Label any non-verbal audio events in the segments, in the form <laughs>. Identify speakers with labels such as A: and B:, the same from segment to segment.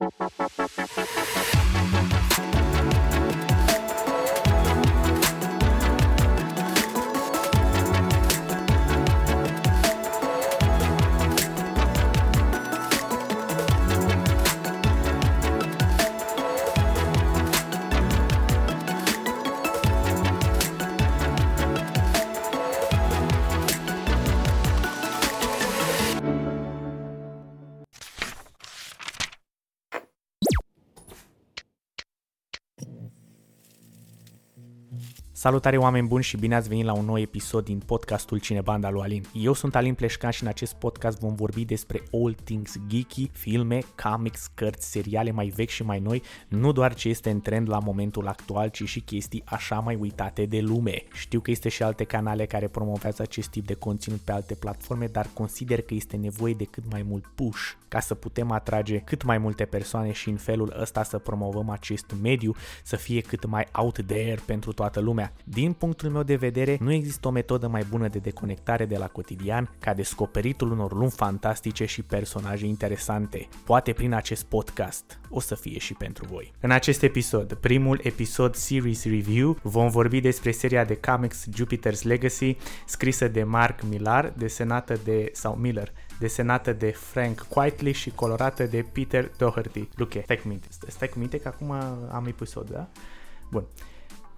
A: Bye. Salutare oameni buni și bine ați venit la un nou episod din podcastul Cinebanda lui Alin. Eu sunt Alin Pleșcan și în acest podcast vom vorbi despre all things geeky, filme, comics, cărți, seriale mai vechi și mai noi, nu doar ce este în trend la momentul actual, ci și chestii așa mai uitate de lume. Știu că este și alte canale care promovează acest tip de conținut pe alte platforme, dar consider că este nevoie de cât mai mult push ca să putem atrage cât mai multe persoane și în felul ăsta să promovăm acest mediu să fie cât mai out there pentru toată lumea. Din punctul meu de vedere, nu există o metodă mai bună de deconectare de la cotidian ca descoperitul unor lumi fantastice și personaje interesante. Poate prin acest podcast o să fie și pentru voi. În acest episod, primul episod Series Review, vom vorbi despre seria de comics Jupiter's Legacy, scrisă de Mark Millar, desenată de, sau Miller, desenată de Frank Quitely și colorată de Peter Doherty. Luke, stai cu minte, stai cu minte că acum am episod, da? Bun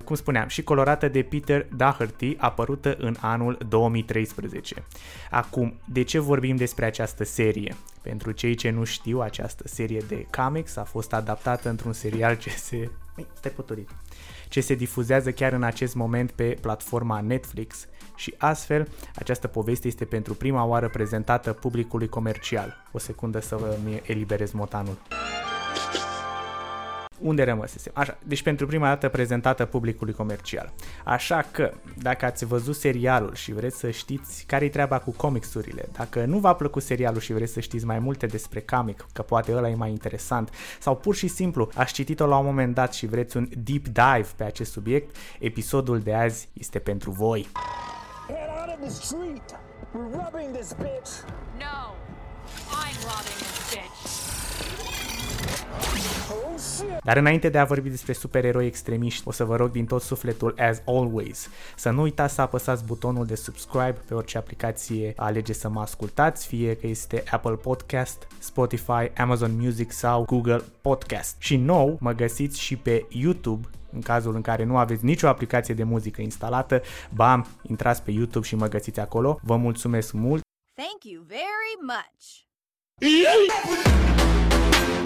A: cum spuneam, și colorată de Peter Doherty, apărută în anul 2013. Acum, de ce vorbim despre această serie? Pentru cei ce nu știu, această serie de comics a fost adaptată într-un serial ce se... Stai potorit. Ce se difuzează chiar în acest moment pe platforma Netflix și astfel această poveste este pentru prima oară prezentată publicului comercial. O secundă să mi eliberez motanul unde rămăsesem. Așa, deci pentru prima dată prezentată publicului comercial. Așa că, dacă ați văzut serialul și vreți să știți care e treaba cu comicsurile, dacă nu v-a plăcut serialul și vreți să știți mai multe despre comic, că poate ăla e mai interesant, sau pur și simplu ați citit-o la un moment dat și vreți un deep dive pe acest subiect, episodul de azi este pentru voi. No, I'm robbing this bitch. Dar înainte de a vorbi despre supereroi extremiști, o să vă rog din tot sufletul, as always, să nu uitați să apăsați butonul de subscribe pe orice aplicație alegeți să mă ascultați, fie că este Apple Podcast, Spotify, Amazon Music sau Google Podcast. Și nou, mă găsiți și pe YouTube în cazul în care nu aveți nicio aplicație de muzică instalată, bam, intrați pe YouTube și mă găsiți acolo. Vă mulțumesc mult! Thank you very much!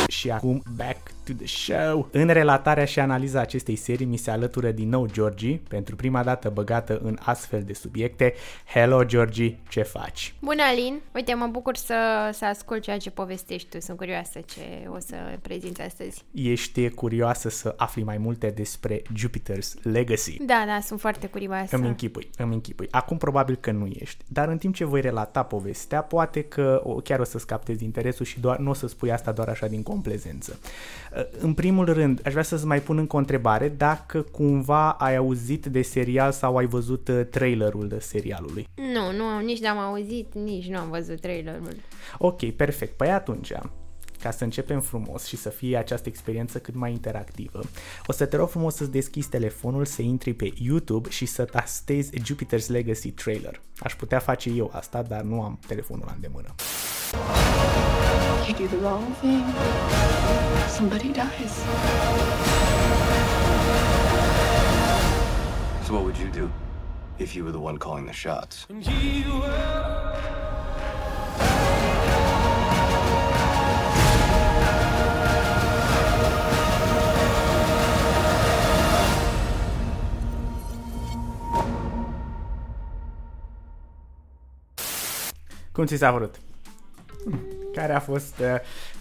A: Și acum, back to the show. În relatarea și analiza acestei serii mi se alătură din nou Georgie, pentru prima dată băgată în astfel de subiecte. Hello Georgie, ce faci?
B: Bună Alin, uite mă bucur să, să ascult ceea ce povestești tu, sunt curioasă ce o să prezinți astăzi.
A: Ești curioasă să afli mai multe despre Jupiter's Legacy?
B: Da, da, sunt foarte curioasă.
A: Îmi închipui, îmi închipui. Acum probabil că nu ești, dar în timp ce voi relata povestea, poate că chiar o să-ți captezi interesul și doar, nu o să spui asta doar așa din complezență. În primul rând, aș vrea să-ți mai pun încă o întrebare, dacă cumva ai auzit de serial sau ai văzut uh, trailerul de serialului.
B: Nu, nu, nici n-am auzit, nici nu am văzut trailerul.
A: Ok, perfect. Păi atunci, ca să începem frumos și să fie această experiență cât mai interactivă, o să te rog frumos să-ți deschizi telefonul, să intri pe YouTube și să tastezi Jupiter's Legacy trailer. Aș putea face eu asta, dar nu am telefonul la îndemână. You do the wrong thing, somebody dies. So what would you do if you were the one calling the shots? Cum ți s-a părut? Care a fost uh,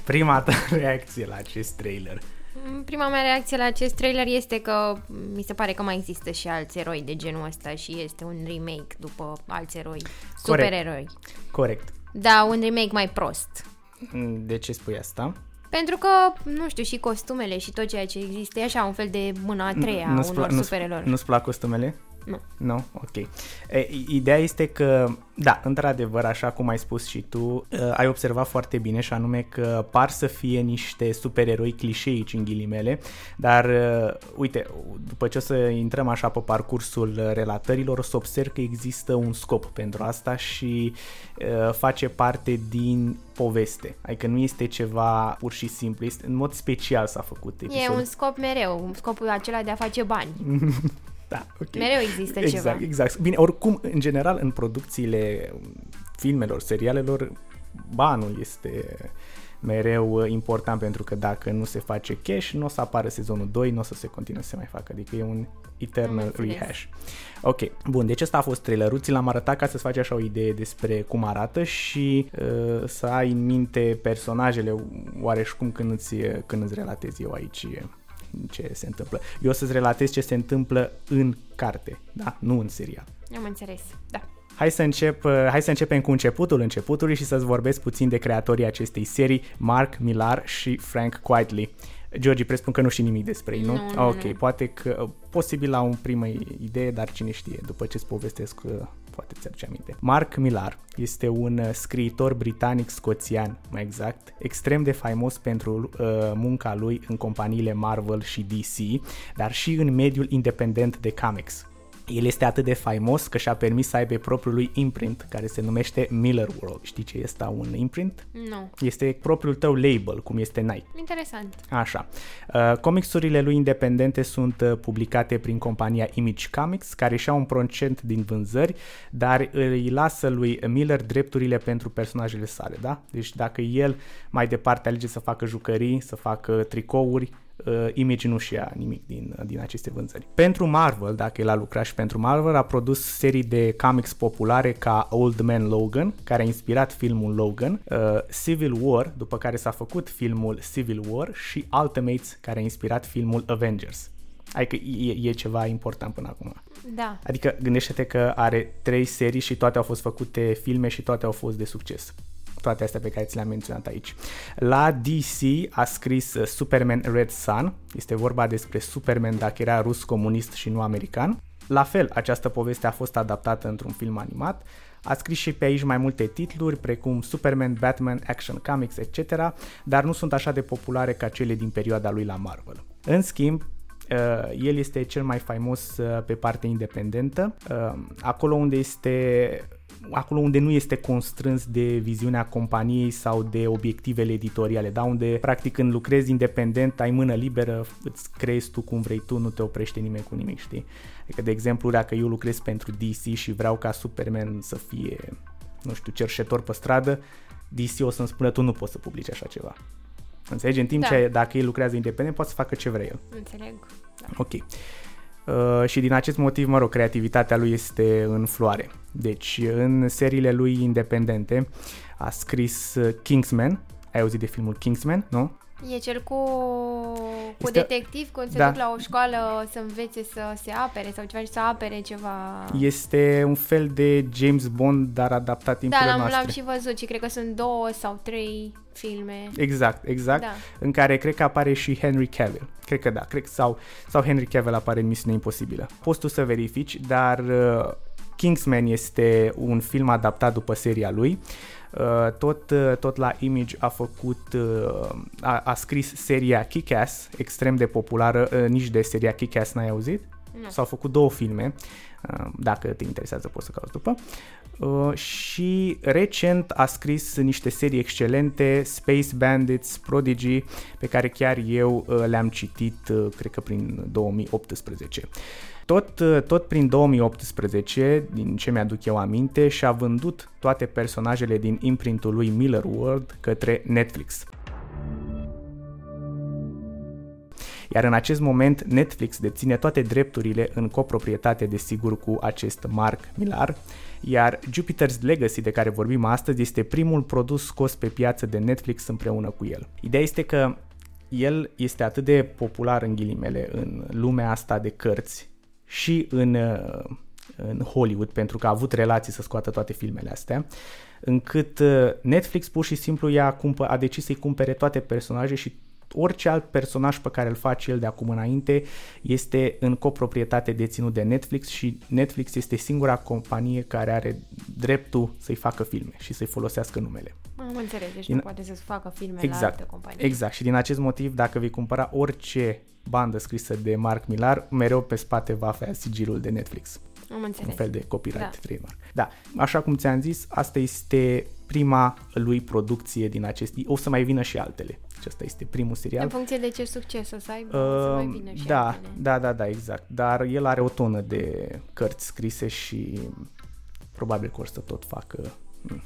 A: prima ta <laughs> reacție la acest trailer?
B: Mm, prima mea reacție la acest trailer este că mi se pare că mai există și alți eroi de genul ăsta și este un remake după alți eroi, supereroi.
A: Corect.
B: Da, un remake mai prost.
A: Mm, de ce spui asta?
B: Pentru că, nu știu, și costumele și tot ceea ce există e așa un fel de mână a treia nu, unor
A: nu,
B: supereroi.
A: Nu-ți plac costumele?
B: Nu.
A: Nu? Ok. E, ideea este că, da, într-adevăr, așa cum ai spus și tu, uh, ai observat foarte bine și anume că par să fie niște supereroi clișeici în ghilimele, dar, uh, uite, după ce o să intrăm așa pe parcursul relatărilor, o să observ că există un scop pentru asta și uh, face parte din poveste. Adică nu este ceva pur și simplu, este în mod special s-a făcut episodul.
B: E un scop mereu, scopul acela de a face bani. <laughs>
A: Da, ok.
B: Mereu există
A: exact,
B: ceva.
A: Exact, Bine, oricum, în general, în producțiile filmelor, serialelor, banul este mereu uh, important pentru că dacă nu se face cash, nu o să apară sezonul 2, nu o să se continue să se mai facă, adică e un eternal
B: înțeles.
A: rehash. Ok, bun, deci ăsta a fost trailerul, ți l-am arătat ca să-ți faci așa o idee despre cum arată și uh, să ai în minte personajele oareși cum când îți, când îți relatez eu aici ce se întâmplă. Eu o să-ți relatez ce se întâmplă în carte, da? Nu în serial.
B: Am înțeles, da.
A: Hai să, încep, uh, hai să începem cu începutul începutului și să-ți vorbesc puțin de creatorii acestei serii, Mark Millar și Frank Quitely. Georgie, presupun că nu știi nimic despre ei, nu?
B: Nu, nu,
A: ok,
B: nu.
A: poate că, uh, posibil la un primă idee, dar cine știe, după ce îți povestesc, uh, poate ți aduce aminte. Mark Millar este un uh, scriitor britanic-scoțian, mai exact, extrem de faimos pentru uh, munca lui în companiile Marvel și DC, dar și în mediul independent de comics. El este atât de faimos că și-a permis să aibă propriul lui imprint, care se numește Miller World. Știi ce este un imprint?
B: Nu.
A: Este propriul tău label, cum este Nike.
B: Interesant.
A: Așa. Uh, comicsurile lui independente sunt uh, publicate prin compania Image Comics, care și-au un procent din vânzări, dar îi lasă lui Miller drepturile pentru personajele sale, da? Deci dacă el mai departe alege să facă jucării, să facă tricouri, uh, Image nu și ia nimic din, din aceste vânzări. Pentru Marvel, dacă el a lucrat și pentru Marvel, a produs serii de comics populare ca Old Man Logan, care a inspirat filmul Logan, uh, Civil War, după care s-a făcut filmul Civil War și Ultimates, care a inspirat filmul Avengers. Adică e, e ceva important până acum.
B: Da.
A: Adică gândește-te că are trei serii și toate au fost făcute filme și toate au fost de succes. Toate astea pe care ți le-am menționat aici. La DC a scris uh, Superman Red Sun. Este vorba despre Superman dacă era rus comunist și nu american. La fel, această poveste a fost adaptată într-un film animat. A scris și pe aici mai multe titluri, precum Superman, Batman, Action Comics, etc., dar nu sunt așa de populare ca cele din perioada lui la Marvel. În schimb, Uh, el este cel mai faimos uh, pe partea independentă, uh, acolo unde este acolo unde nu este constrâns de viziunea companiei sau de obiectivele editoriale, da? unde practic când lucrezi independent, ai mână liberă, îți creezi tu cum vrei tu, nu te oprește nimeni cu nimic, știi? Adică, de exemplu, dacă eu lucrez pentru DC și vreau ca Superman să fie, nu știu, cerșetor pe stradă, DC o să-mi spună tu nu poți să publici așa ceva. Înțelegi? În timp
B: Da.
A: ce dacă el lucrează independent, poate să facă ce vrea el.
B: Înțeleg.
A: Ok. Uh, și din acest motiv, mă rog, creativitatea lui este în floare. Deci, în seriile lui independente a scris uh, Kingsman. Ai auzit de filmul Kingsman, nu?
B: E cel cu, cu
A: Este-
B: detectiv, când se
A: Da.
B: duc la o școală să învețe să se apere sau ceva și să apere ceva...
A: Este un fel de James Bond, dar adaptat
B: Da,
A: timpurile
B: l-am,
A: noastre.
B: l-am și văzut și cred că sunt două sau trei filme.
A: Exact, exact.
B: Da.
A: În care cred că apare și Henry Cavill. Cred că da, cred sau, sau Henry Cavill apare în Misiune Imposibilă. Poți tu să verifici, dar uh, Kingsman este un film adaptat după seria lui. Uh, tot, uh, tot la Image a făcut, uh, a, a scris seria Kick-Ass, extrem de populară, uh, nici de seria Kick-Ass n-ai auzit?
B: Nu.
A: S-au făcut două filme, uh, dacă te interesează poți să cauți după. Uh, și recent a scris niște serii excelente, Space Bandits, Prodigy, pe care chiar eu uh, le-am citit, uh, cred că prin 2018. Tot, uh, tot prin 2018, din ce mi-aduc eu aminte, și-a vândut toate personajele din imprintul lui Miller World către Netflix. Iar în acest moment Netflix deține toate drepturile în coproprietate desigur cu acest Mark Millar, iar Jupiter's Legacy de care vorbim astăzi este primul produs scos pe piață de Netflix împreună cu el. Ideea este că el este atât de popular în ghilimele în lumea asta de cărți și în, uh, în Hollywood pentru că a avut relații să scoată toate filmele astea, încât uh, Netflix pur și simplu i-a cumpă, a decis să-i cumpere toate personaje și orice alt personaj pe care îl face el de acum înainte este în coproprietate deținut de Netflix și Netflix este singura companie care are dreptul să-i facă filme și să-i folosească numele.
B: Am înțeles, deci din... nu poate să-ți facă filme
A: exact,
B: la altă companie.
A: Exact, și din acest motiv, dacă vei cumpăra orice bandă scrisă de Mark Millar, mereu pe spate va avea sigilul de Netflix.
B: Am înțeles.
A: Un fel de copyright da. trademark. Da, așa cum ți-am zis, asta este prima lui producție din acest... O să mai vină și altele. Acesta este primul serial.
B: În funcție de ce succes o să aibă, uh, să mai vină și
A: da,
B: altele.
A: Da, da, da, exact. Dar el are o tonă de cărți scrise și probabil că o să tot facă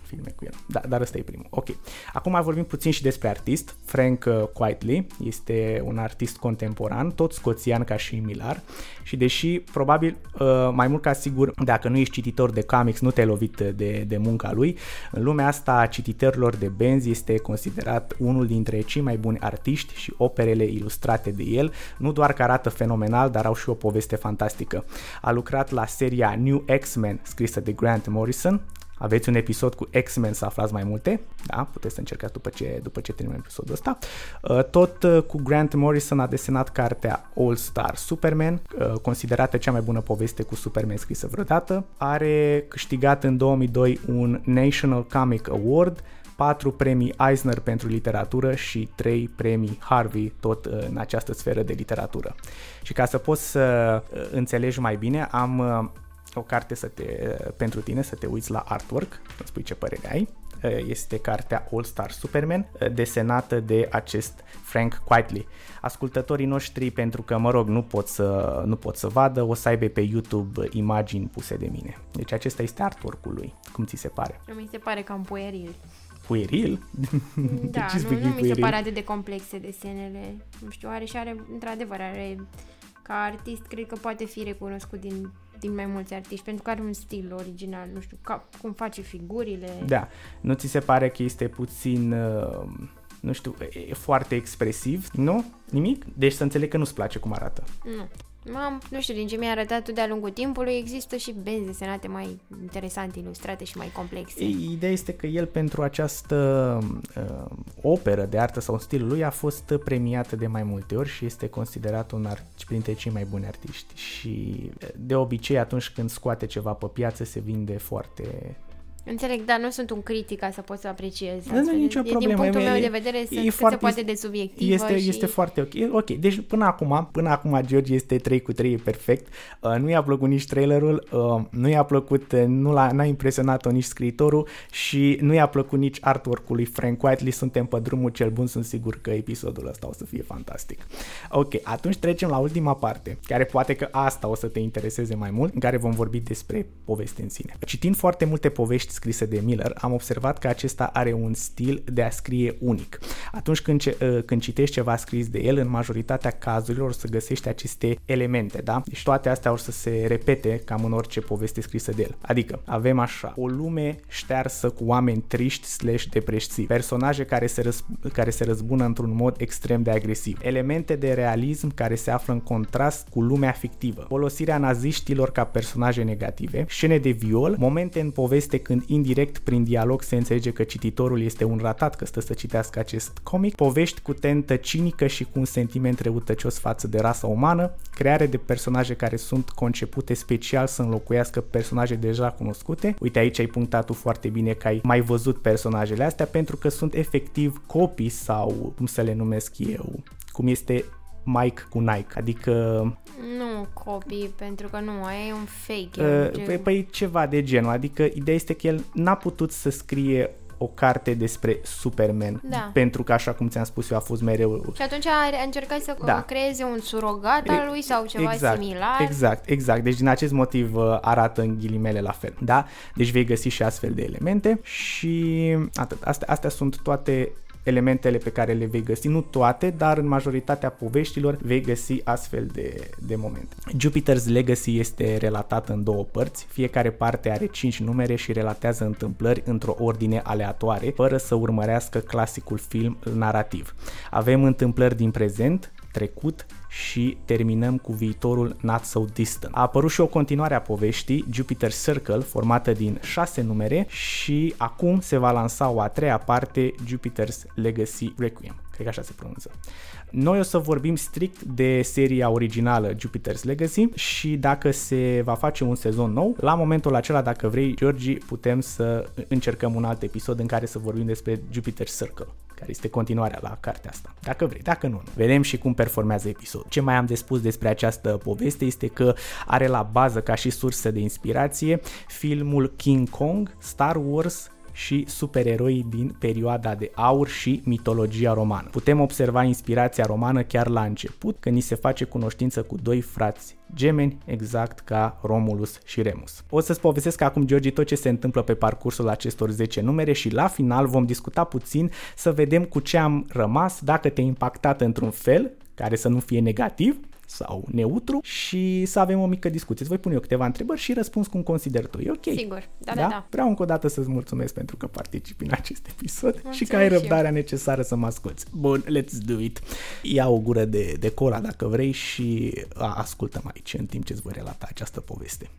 A: filme cu el. Da, dar ăsta e primul. Ok. Acum vorbim puțin și despre artist. Frank uh, Quitely este un artist contemporan, tot scoțian ca și Milar și deși probabil uh, mai mult ca sigur dacă nu ești cititor de comics nu te-ai lovit de, de munca lui, în lumea asta a cititorilor de benzi este considerat unul dintre cei mai buni artiști și operele ilustrate de el, nu doar că arată fenomenal, dar au și o poveste fantastică. A lucrat la seria New X-Men scrisă de Grant Morrison, aveți un episod cu X-Men să aflați mai multe, da, puteți să încercați după ce, după ce terminăm episodul ăsta. Uh, tot uh, cu Grant Morrison a desenat cartea All Star Superman, uh, considerată cea mai bună poveste cu Superman scrisă vreodată. Are câștigat în 2002 un National Comic Award, patru premii Eisner pentru literatură și trei premii Harvey tot în această sferă de literatură. Și ca să poți să înțelegi mai bine, am o carte să te, pentru tine să te uiți la artwork, să spui ce părere ai. Este cartea All Star Superman, desenată de acest Frank Quitely. Ascultătorii noștri, pentru că, mă rog, nu pot să, nu pot să vadă, o să aibă pe YouTube imagini puse de mine. Deci acesta este artwork-ul lui. Cum ți se pare?
B: Mi se pare cam pueril.
A: Pueril? <laughs>
B: Da, nu, nu mi se pare atât de complexe desenele. Nu știu, are și are, într-adevăr, are ca artist, cred că poate fi recunoscut din din mai mulți artiști, pentru că are un stil original, nu știu, ca, cum face figurile.
A: Da, nu ți se pare că este puțin, uh, nu știu, e foarte expresiv, nu? Nimic? Deci să înțeleg că nu-ți place cum arată.
B: Nu. Am, nu știu, din ce mi-a arătat tu de-a lungul timpului, există și benzi desenate mai interesante, ilustrate și mai complexe.
A: Ideea este că el pentru această uh, operă de artă sau stilul lui a fost premiat de mai multe ori și este considerat un art- printre cei mai buni artiști. Și de obicei atunci când scoate ceva pe piață se vinde foarte
B: Înțeleg, dar nu sunt un critic ca să pot să apreciez.
A: Nu, nu, nicio problemă.
B: Din punctul meu de vedere, sunt cât foarte, se poate de subiectivă
A: este,
B: și...
A: este foarte ok. Ok, deci până acum, până acum George este 3 cu 3, e perfect. Uh, nu i-a plăcut nici trailerul, uh, nu i-a plăcut, uh, nu l-a, n-a impresionat-o nici scriitorul și nu i-a plăcut nici artwork-ul lui Frank Whiteley. Suntem pe drumul cel bun, sunt sigur că episodul ăsta o să fie fantastic. Ok, atunci trecem la ultima parte, care poate că asta o să te intereseze mai mult, în care vom vorbi despre poveste în sine. Citind foarte multe povești scrise de Miller, am observat că acesta are un stil de a scrie unic. Atunci când, ce, uh, când citești ceva scris de el, în majoritatea cazurilor o să găsești aceste elemente, da? Deci toate astea o să se repete cam în orice poveste scrisă de el. Adică avem așa, o lume ștearsă cu oameni triști slash depresivi, personaje care se, răz- care se răzbună într-un mod extrem de agresiv, elemente de realism care se află în contrast cu lumea fictivă, folosirea naziștilor ca personaje negative, scene de viol, momente în poveste când indirect direct prin dialog se înțelege că cititorul este un ratat că stă să citească acest comic, povești cu tentă cinică și cu un sentiment răutăcios față de rasa umană, creare de personaje care sunt concepute special să înlocuiască personaje deja cunoscute. Uite aici ai punctat tu foarte bine că ai mai văzut personajele astea pentru că sunt efectiv copii sau cum să le numesc eu, cum este Mike cu Nike, adică...
B: Nu copii, pentru că nu, e un fake.
A: Uh, păi, păi ceva de genul, adică ideea este că el n-a putut să scrie o carte despre Superman.
B: Da.
A: Pentru că, așa cum ți-am spus eu, a fost mereu...
B: Și atunci a încercat să da. creeze un surogat al lui sau ceva
A: exact,
B: similar.
A: Exact, exact. Deci din acest motiv uh, arată în ghilimele la fel. Da? Deci vei găsi și astfel de elemente și atât. Astea, astea sunt toate elementele pe care le vei găsi, nu toate, dar în majoritatea poveștilor vei găsi astfel de, de momente. Jupiter's Legacy este relatat în două părți, fiecare parte are 5 numere și relatează întâmplări într-o ordine aleatoare, fără să urmărească clasicul film narrativ. Avem întâmplări din prezent, trecut și terminăm cu viitorul Not So Distant. A apărut și o continuare a poveștii, Jupiter Circle, formată din șase numere și acum se va lansa o a treia parte, Jupiter's Legacy Requiem. Cred că așa se pronunță. Noi o să vorbim strict de seria originală Jupiter's Legacy și dacă se va face un sezon nou, la momentul acela, dacă vrei, Georgi, putem să încercăm un alt episod în care să vorbim despre Jupiter Circle care este continuarea la cartea asta. Dacă vrei, dacă nu, nu. Vedem și cum performează episodul. Ce mai am de spus despre această poveste este că are la bază ca și sursă de inspirație filmul King Kong, Star Wars și supereroi din perioada de aur și mitologia romană. Putem observa inspirația romană chiar la început, când ni se face cunoștință cu doi frați gemeni, exact ca Romulus și Remus. O să-ți povestesc acum, Georgi, tot ce se întâmplă pe parcursul acestor 10 numere și la final vom discuta puțin să vedem cu ce am rămas, dacă te-a impactat într-un fel, care să nu fie negativ, sau neutru și să avem o mică discuție. Îți voi pune eu câteva întrebări și răspuns cum consider tu. E ok?
B: Sigur, da, da, da. da.
A: Vreau încă o dată să-ți mulțumesc pentru că participi în acest episod Mulțumesc și că ai răbdarea necesară să mă asculți. Bun, let's do it. Ia o gură de, de cola dacă vrei și ascultă-mă aici în timp ce îți voi relata această poveste.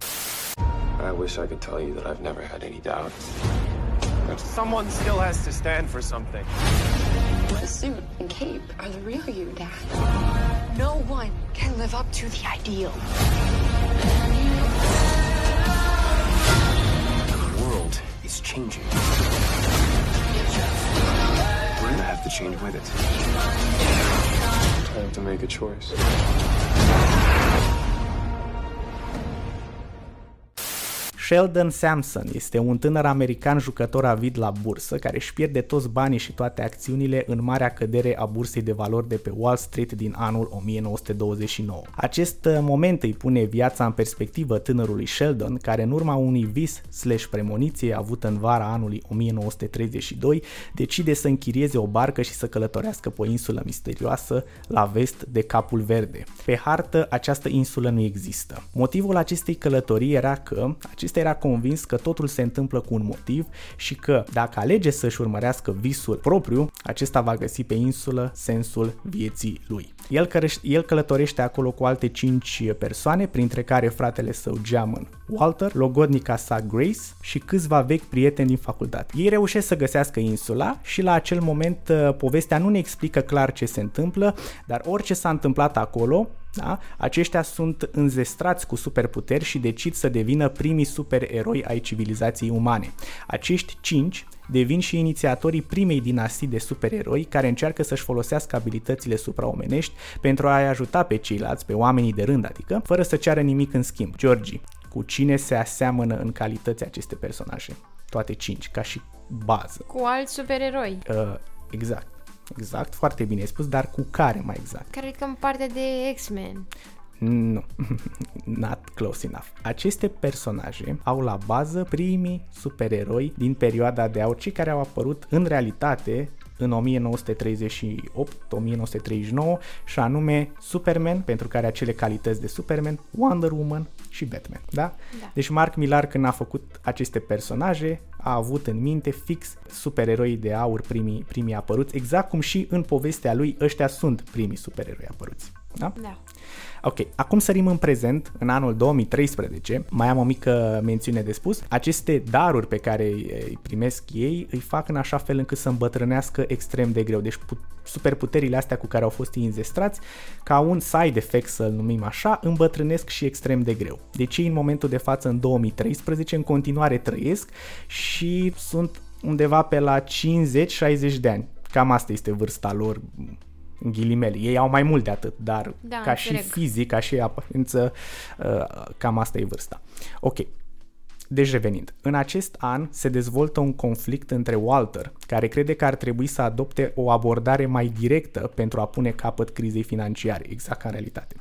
A: I wish I could tell you that I've never had any doubts. But someone still has to stand for something. The suit and cape are the real you, Dad. No one can live up to the ideal. The world is changing. We're gonna have to change with it. Time to make a choice. Sheldon Sampson este un tânăr american jucător avid la bursă care își pierde toți banii și toate acțiunile în marea cădere a bursei de valori de pe Wall Street din anul 1929. Acest uh, moment îi pune viața în perspectivă tânărului Sheldon, care în urma unui vis slash premoniție avut în vara anului 1932, decide să închirieze o barcă și să călătorească pe o insulă misterioasă la vest de Capul Verde. Pe hartă, această insulă nu există. Motivul acestei călătorii era că aceste era convins că totul se întâmplă cu un motiv și că dacă alege să-și urmărească visul propriu, acesta va găsi pe insulă sensul vieții lui. El, cărește, el călătorește acolo cu alte 5 persoane, printre care fratele său geamăn Walter, logodnica sa Grace și câțiva vechi prieteni din facultate. Ei reușesc să găsească insula și la acel moment uh, povestea nu ne explică clar ce se întâmplă, dar orice s-a întâmplat acolo, da? Aceștia sunt înzestrați cu superputeri și decid să devină primii supereroi ai civilizației umane. Acești cinci devin și inițiatorii primei dinastii de supereroi care încearcă să-și folosească abilitățile supraomenești pentru a-i ajuta pe ceilalți, pe oamenii de rând, adică, fără să ceară nimic în schimb. Georgi, cu cine se aseamănă în calități aceste personaje? Toate cinci, ca și bază.
B: Cu alți supereroi. Uh,
A: exact. Exact, foarte bine ai spus, dar cu care mai exact?
B: Cred că în parte de X-Men.
A: Nu, <laughs> not close enough. Aceste personaje au la bază primii supereroi din perioada de aur, cei care au apărut în realitate în 1938-1939 și anume Superman, pentru care acele calități de Superman, Wonder Woman și Batman. Da? da. Deci Mark Millar când a făcut aceste personaje a avut în minte fix supereroii de aur primii, primii apăruți, exact cum și în povestea lui ăștia sunt primii supereroi apăruți. Da?
B: Da.
A: Ok, acum sărim în prezent, în anul 2013, mai am o mică mențiune de spus. Aceste daruri pe care îi primesc ei îi fac în așa fel încât să îmbătrânească extrem de greu. Deci superputerile astea cu care au fost ei înzestrați, ca un side effect să-l numim așa, îmbătrânesc și extrem de greu. Deci ei în momentul de față, în 2013, în continuare trăiesc și sunt undeva pe la 50-60 de ani. Cam asta este vârsta lor în ghilimele. Ei au mai mult de atât, dar da, ca înțeleg. și fizic, ca și aparență, uh, cam asta e vârsta. Ok. Deci revenind, în acest an se dezvoltă un conflict între Walter, care crede că ar trebui să adopte o abordare mai directă pentru a pune capăt crizei financiare, exact ca în realitate,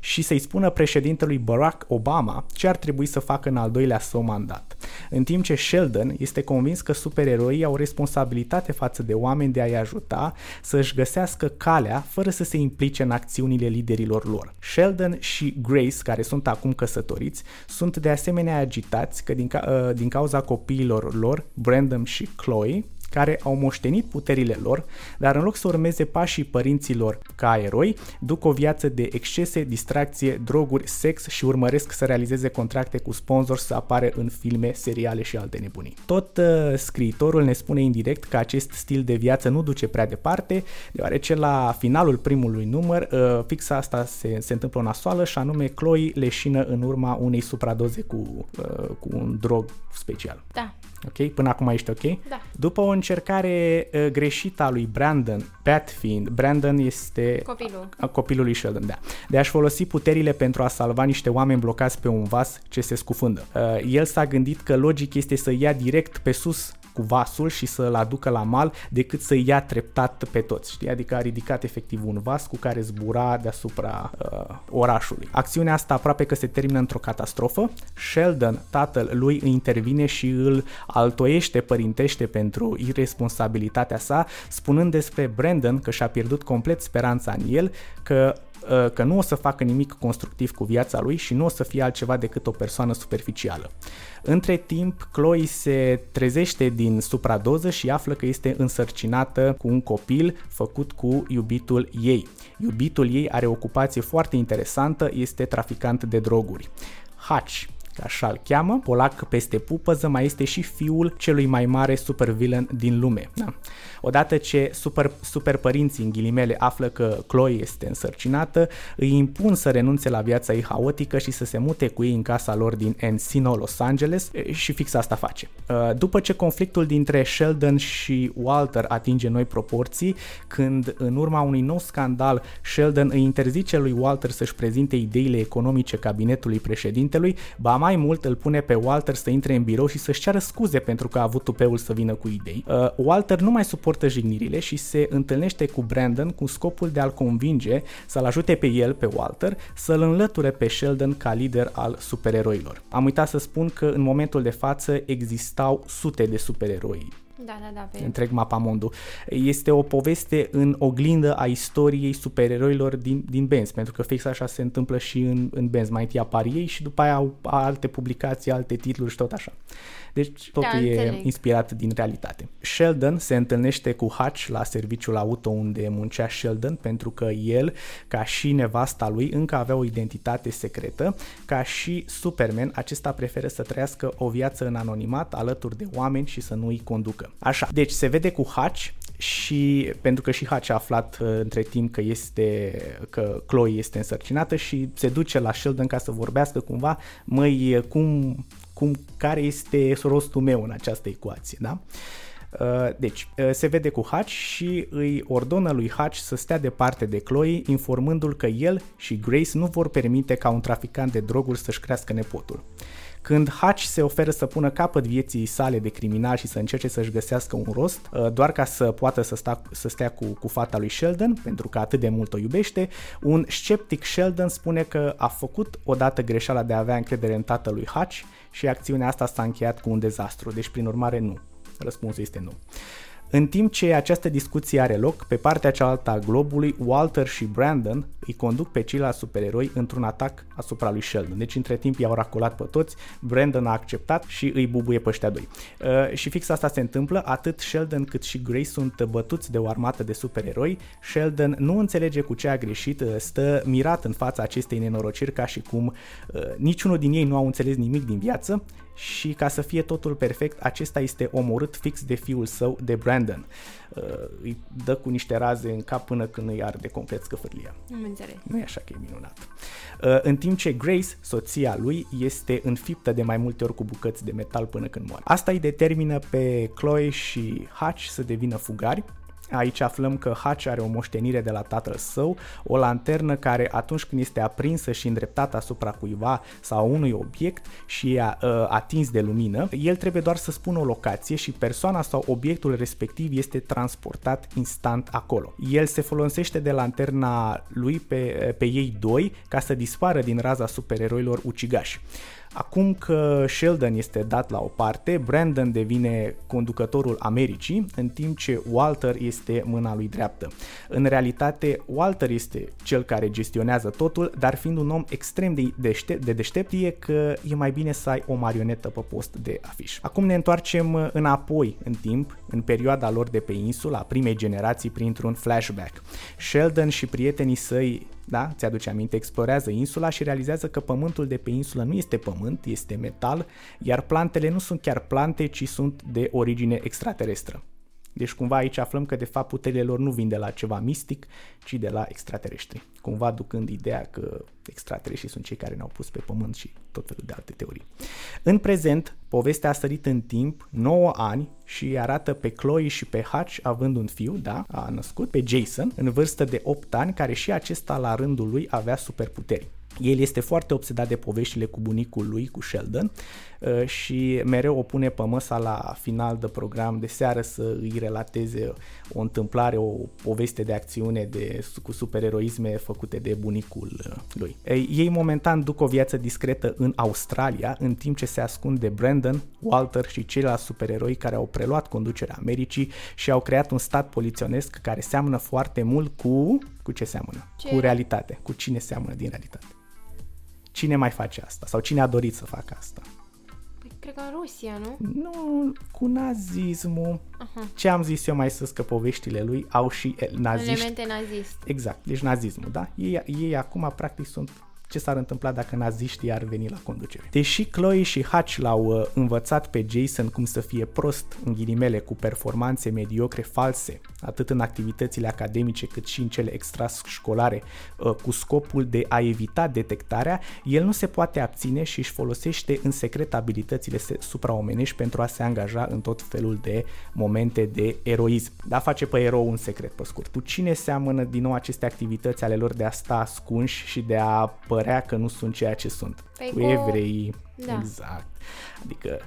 A: și să-i spună președintelui Barack Obama ce ar trebui să facă în al doilea său mandat. În timp ce Sheldon este convins că supereroii au responsabilitate față de oameni de a-i ajuta să-și găsească calea fără să se implice în acțiunile liderilor lor. Sheldon și Grace, care sunt acum căsătoriți, sunt de asemenea agitați că din, ca- ă, din cauza copiilor lor, Brandon și Chloe, care au moștenit puterile lor, dar în loc să urmeze pașii părinților ca eroi, duc o viață de excese, distracție, droguri, sex și urmăresc să realizeze contracte cu sponsori să apare în filme, seriale și alte nebunii. Tot uh, scriitorul ne spune indirect că acest stil de viață nu duce prea departe, deoarece la finalul primului număr, uh, fix asta se, se întâmplă o nasoală și anume Chloe leșină în urma unei supradoze cu, uh, cu un drog special.
B: Da.
A: Ok? Până acum ești ok?
B: Da.
A: După o încercare uh, greșită a lui Brandon, Pat fiind, Brandon este
B: Copilul.
A: a copilul lui Sheldon, da, de a-și folosi puterile pentru a salva niște oameni blocați pe un vas ce se scufundă. Uh, el s-a gândit că logic este să ia direct pe sus cu vasul și să-l aducă la mal decât să ia treptat pe toți, știi? Adică a ridicat efectiv un vas cu care zbura deasupra uh, orașului. Acțiunea asta aproape că se termină într-o catastrofă. Sheldon, tatăl lui, intervine și îl altoiește părintește pentru irresponsabilitatea sa, spunând despre Brandon că și-a pierdut complet speranța în el, că uh, că nu o să facă nimic constructiv cu viața lui și nu o să fie altceva decât o persoană superficială. Între timp, Chloe se trezește din supradoză și află că este însărcinată cu un copil făcut cu iubitul ei. Iubitul ei are o ocupație foarte interesantă, este traficant de droguri. Hutch, așa îl cheamă, polac peste pupăză, mai este și fiul celui mai mare supervillain din lume. Da. Odată ce super, super părinții, în ghilimele, află că Chloe este însărcinată, îi impun să renunțe la viața ei haotică și să se mute cu ei în casa lor din Encino, Los Angeles și fix asta face. După ce conflictul dintre Sheldon și Walter atinge noi proporții, când în urma unui nou scandal Sheldon îi interzice lui Walter să-și prezinte ideile economice cabinetului președintelui, ba mai mult îl pune pe Walter să intre în birou și să-și ceară scuze pentru că a avut tupeul să vină cu idei. Walter nu mai suportă suportă jignirile și se întâlnește cu Brandon cu scopul de a-l convinge să-l ajute pe el, pe Walter, să-l înlăture pe Sheldon ca lider al supereroilor. Am uitat să spun că în momentul de față existau sute de supereroi
B: da, da, da, pe
A: întreg mapamondul. Este o poveste în oglindă a istoriei supereroilor din, din Benz, pentru că fix așa se întâmplă și în, în Benz. Mai întâi apar ei și după aia au alte publicații, alte titluri și tot așa. Deci totul da, e înțeleg. inspirat din realitate. Sheldon se întâlnește cu Hutch la serviciul auto unde muncea Sheldon pentru că el, ca și nevasta lui, încă avea o identitate secretă. Ca și Superman, acesta preferă să trăiască o viață în anonimat alături de oameni și să nu îi conducă. Așa, deci se vede cu Hutch și pentru că și Hutch a aflat uh, între timp că este că Chloe este însărcinată și se duce la Sheldon ca să vorbească cumva, măi, cum cum, care este rostul meu în această ecuație, da? Uh, deci, uh, se vede cu Hutch și îi ordonă lui Hutch să stea departe de Chloe, informându-l că el și Grace nu vor permite ca un traficant de droguri să-și crească nepotul. Când Hutch se oferă să pună capăt vieții sale de criminal și să încerce să-și găsească un rost, uh, doar ca să poată să, sta, să stea cu, cu fata lui Sheldon, pentru că atât de mult o iubește, un sceptic Sheldon spune că a făcut odată greșeala de a avea încredere în tatălui Hutch și acțiunea asta s-a încheiat cu un dezastru, deci prin urmare nu. Răspunsul este nu. În timp ce această discuție are loc, pe partea cealaltă a globului, Walter și Brandon îi conduc pe ceilalți supereroi într-un atac asupra lui Sheldon. Deci între timp i-au racolat pe toți, Brandon a acceptat și îi bubuie pe ăștia doi. Uh, și fix asta se întâmplă, atât Sheldon cât și Grace sunt bătuți de o armată de supereroi. Sheldon nu înțelege cu ce a greșit, uh, stă mirat în fața acestei nenorociri ca și cum uh, niciunul din ei nu au înțeles nimic din viață și ca să fie totul perfect, acesta este omorât fix de fiul său, de Brandon. Uh, îi dă cu niște raze în cap până când îi arde complet scăfârlia.
B: Nu înțeleg.
A: Nu e așa că e minunat. Uh, în timp ce Grace, soția lui, este înfiptă de mai multe ori cu bucăți de metal până când moare. Asta îi determină pe Chloe și Hutch să devină fugari, Aici aflăm că Hutch are o moștenire de la tatăl său, o lanternă care atunci când este aprinsă și îndreptată asupra cuiva sau unui obiect și e uh, atins de lumină, el trebuie doar să spună o locație și persoana sau obiectul respectiv este transportat instant acolo. El se folosește de lanterna lui pe, pe ei doi ca să dispară din raza supereroilor ucigași. Acum că Sheldon este dat la o parte, Brandon devine conducătorul Americii, în timp ce Walter este mâna lui dreaptă. În realitate, Walter este cel care gestionează totul, dar fiind un om extrem de deștept, de deștept e că e mai bine să ai o marionetă pe post de afiș. Acum ne întoarcem înapoi în timp, în perioada lor de pe insula, primei generații, printr-un flashback. Sheldon și prietenii săi da? Ți-aduce aminte, explorează insula și realizează că pământul de pe insulă nu este pământ, este metal, iar plantele nu sunt chiar plante, ci sunt de origine extraterestră. Deci cumva aici aflăm că de fapt puterile lor nu vin de la ceva mistic, ci de la extraterestri. Cumva ducând ideea că extraterestrii sunt cei care ne-au pus pe pământ și tot felul de alte teorii. În prezent, povestea a sărit în timp 9 ani și arată pe Chloe și pe Hutch având un fiu, da, a născut, pe Jason, în vârstă de 8 ani, care și acesta la rândul lui avea superputeri. El este foarte obsedat de poveștile cu bunicul lui, cu Sheldon, uh, și mereu o pune pe măsa la final de program de seară să îi relateze o întâmplare, o poveste de acțiune de, cu supereroisme făcute de bunicul uh, lui. Ei momentan duc o viață discretă în Australia, în timp ce se ascund de Brandon, Walter și ceilalți supereroi care au preluat conducerea Americii și au creat un stat poliționesc care seamănă foarte mult cu... Cu ce seamănă? Ce? Cu realitate. Cu cine seamănă din realitate? Cine mai face asta? Sau cine a dorit să facă asta?
B: Păi, cred că în Rusia, nu?
A: Nu, cu nazismul. Uh-huh. Ce am zis eu mai sus că poveștile lui au și naziști.
B: Elemente nazist.
A: Exact, deci nazismul, da? Ei, ei acum practic sunt ce s-ar întâmpla dacă naziștii ar veni la conducere. Deși Chloe și Hutch l-au uh, învățat pe Jason cum să fie prost, în ghilimele, cu performanțe mediocre false, atât în activitățile academice cât și în cele extrașcolare, uh, cu scopul de a evita detectarea, el nu se poate abține și își folosește în secret abilitățile supraomenești pentru a se angaja în tot felul de momente de eroism. Da, face pe erou un secret, pe scurt. Cu cine seamănă din nou aceste activități ale lor de a sta ascunși și de a părea că nu sunt ceea ce sunt. Pe cu evrei, da. exact. Adică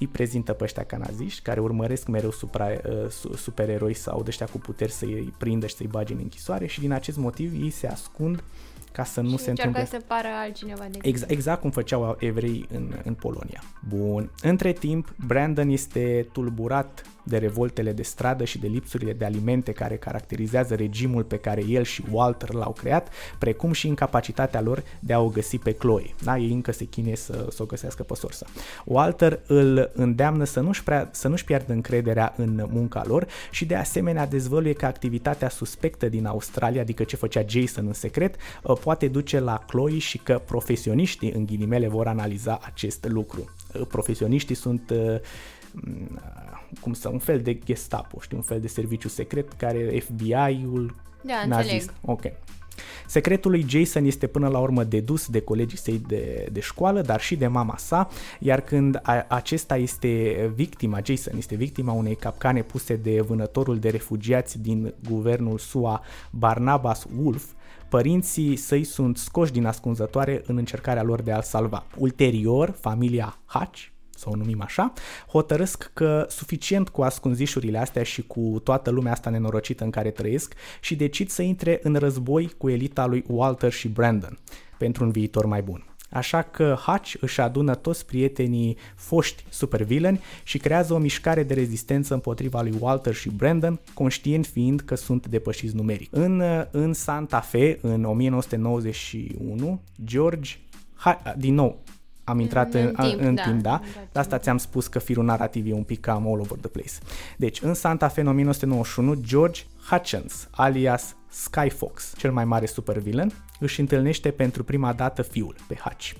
A: îi prezintă pe ăștia ca naziști, care urmăresc mereu supra, uh, supereroi sau de ăștia cu puteri să-i prindă și să-i bage în închisoare și din acest motiv ei se ascund ca să nu
B: și
A: se întâmple...
B: să pară altcineva de
A: exact, exact cum făceau evrei în, în Polonia. Bun. Între timp, Brandon este tulburat de revoltele de stradă și de lipsurile de alimente care caracterizează regimul pe care el și Walter l-au creat, precum și incapacitatea lor de a o găsi pe Chloe. Da? Ei încă se chine să, să o găsească pe sorsa. Walter îl îndeamnă să nu-și, prea, să nu-și piardă încrederea în munca lor și de asemenea dezvăluie că activitatea suspectă din Australia, adică ce făcea Jason în secret, uh, poate duce la Chloe și că profesioniștii, în ghilimele, vor analiza acest lucru. Uh, profesioniștii sunt uh, cum să, un fel de Gestapo, știi, un fel de serviciu secret care FBI-ul
B: da, nazist. Înțeleg.
A: Ok. Secretul lui Jason este până la urmă dedus de colegii săi de, de școală, dar și de mama sa, iar când a, acesta este victima, Jason este victima unei capcane puse de vânătorul de refugiați din guvernul SUA, Barnabas Wolf, părinții săi sunt scoși din ascunzătoare în încercarea lor de a-l salva. Ulterior, familia Hatch, să o numim așa, hotărăsc că suficient cu ascunzișurile astea și cu toată lumea asta nenorocită în care trăiesc și decid să intre în război cu elita lui Walter și Brandon pentru un viitor mai bun. Așa că Hutch își adună toți prietenii foști supervillaini și creează o mișcare de rezistență împotriva lui Walter și Brandon, conștient fiind că sunt depășiți numeric. În, în Santa Fe, în 1991, George, ha, din nou, am intrat în, în, timp, în da, timp, da? De asta ți-am spus că firul narrativ e un pic cam all over the place. Deci, în Santa Fe în 1991, George Hutchins, alias Skyfox, cel mai mare supervillain, își întâlnește pentru prima dată fiul pe Hutch.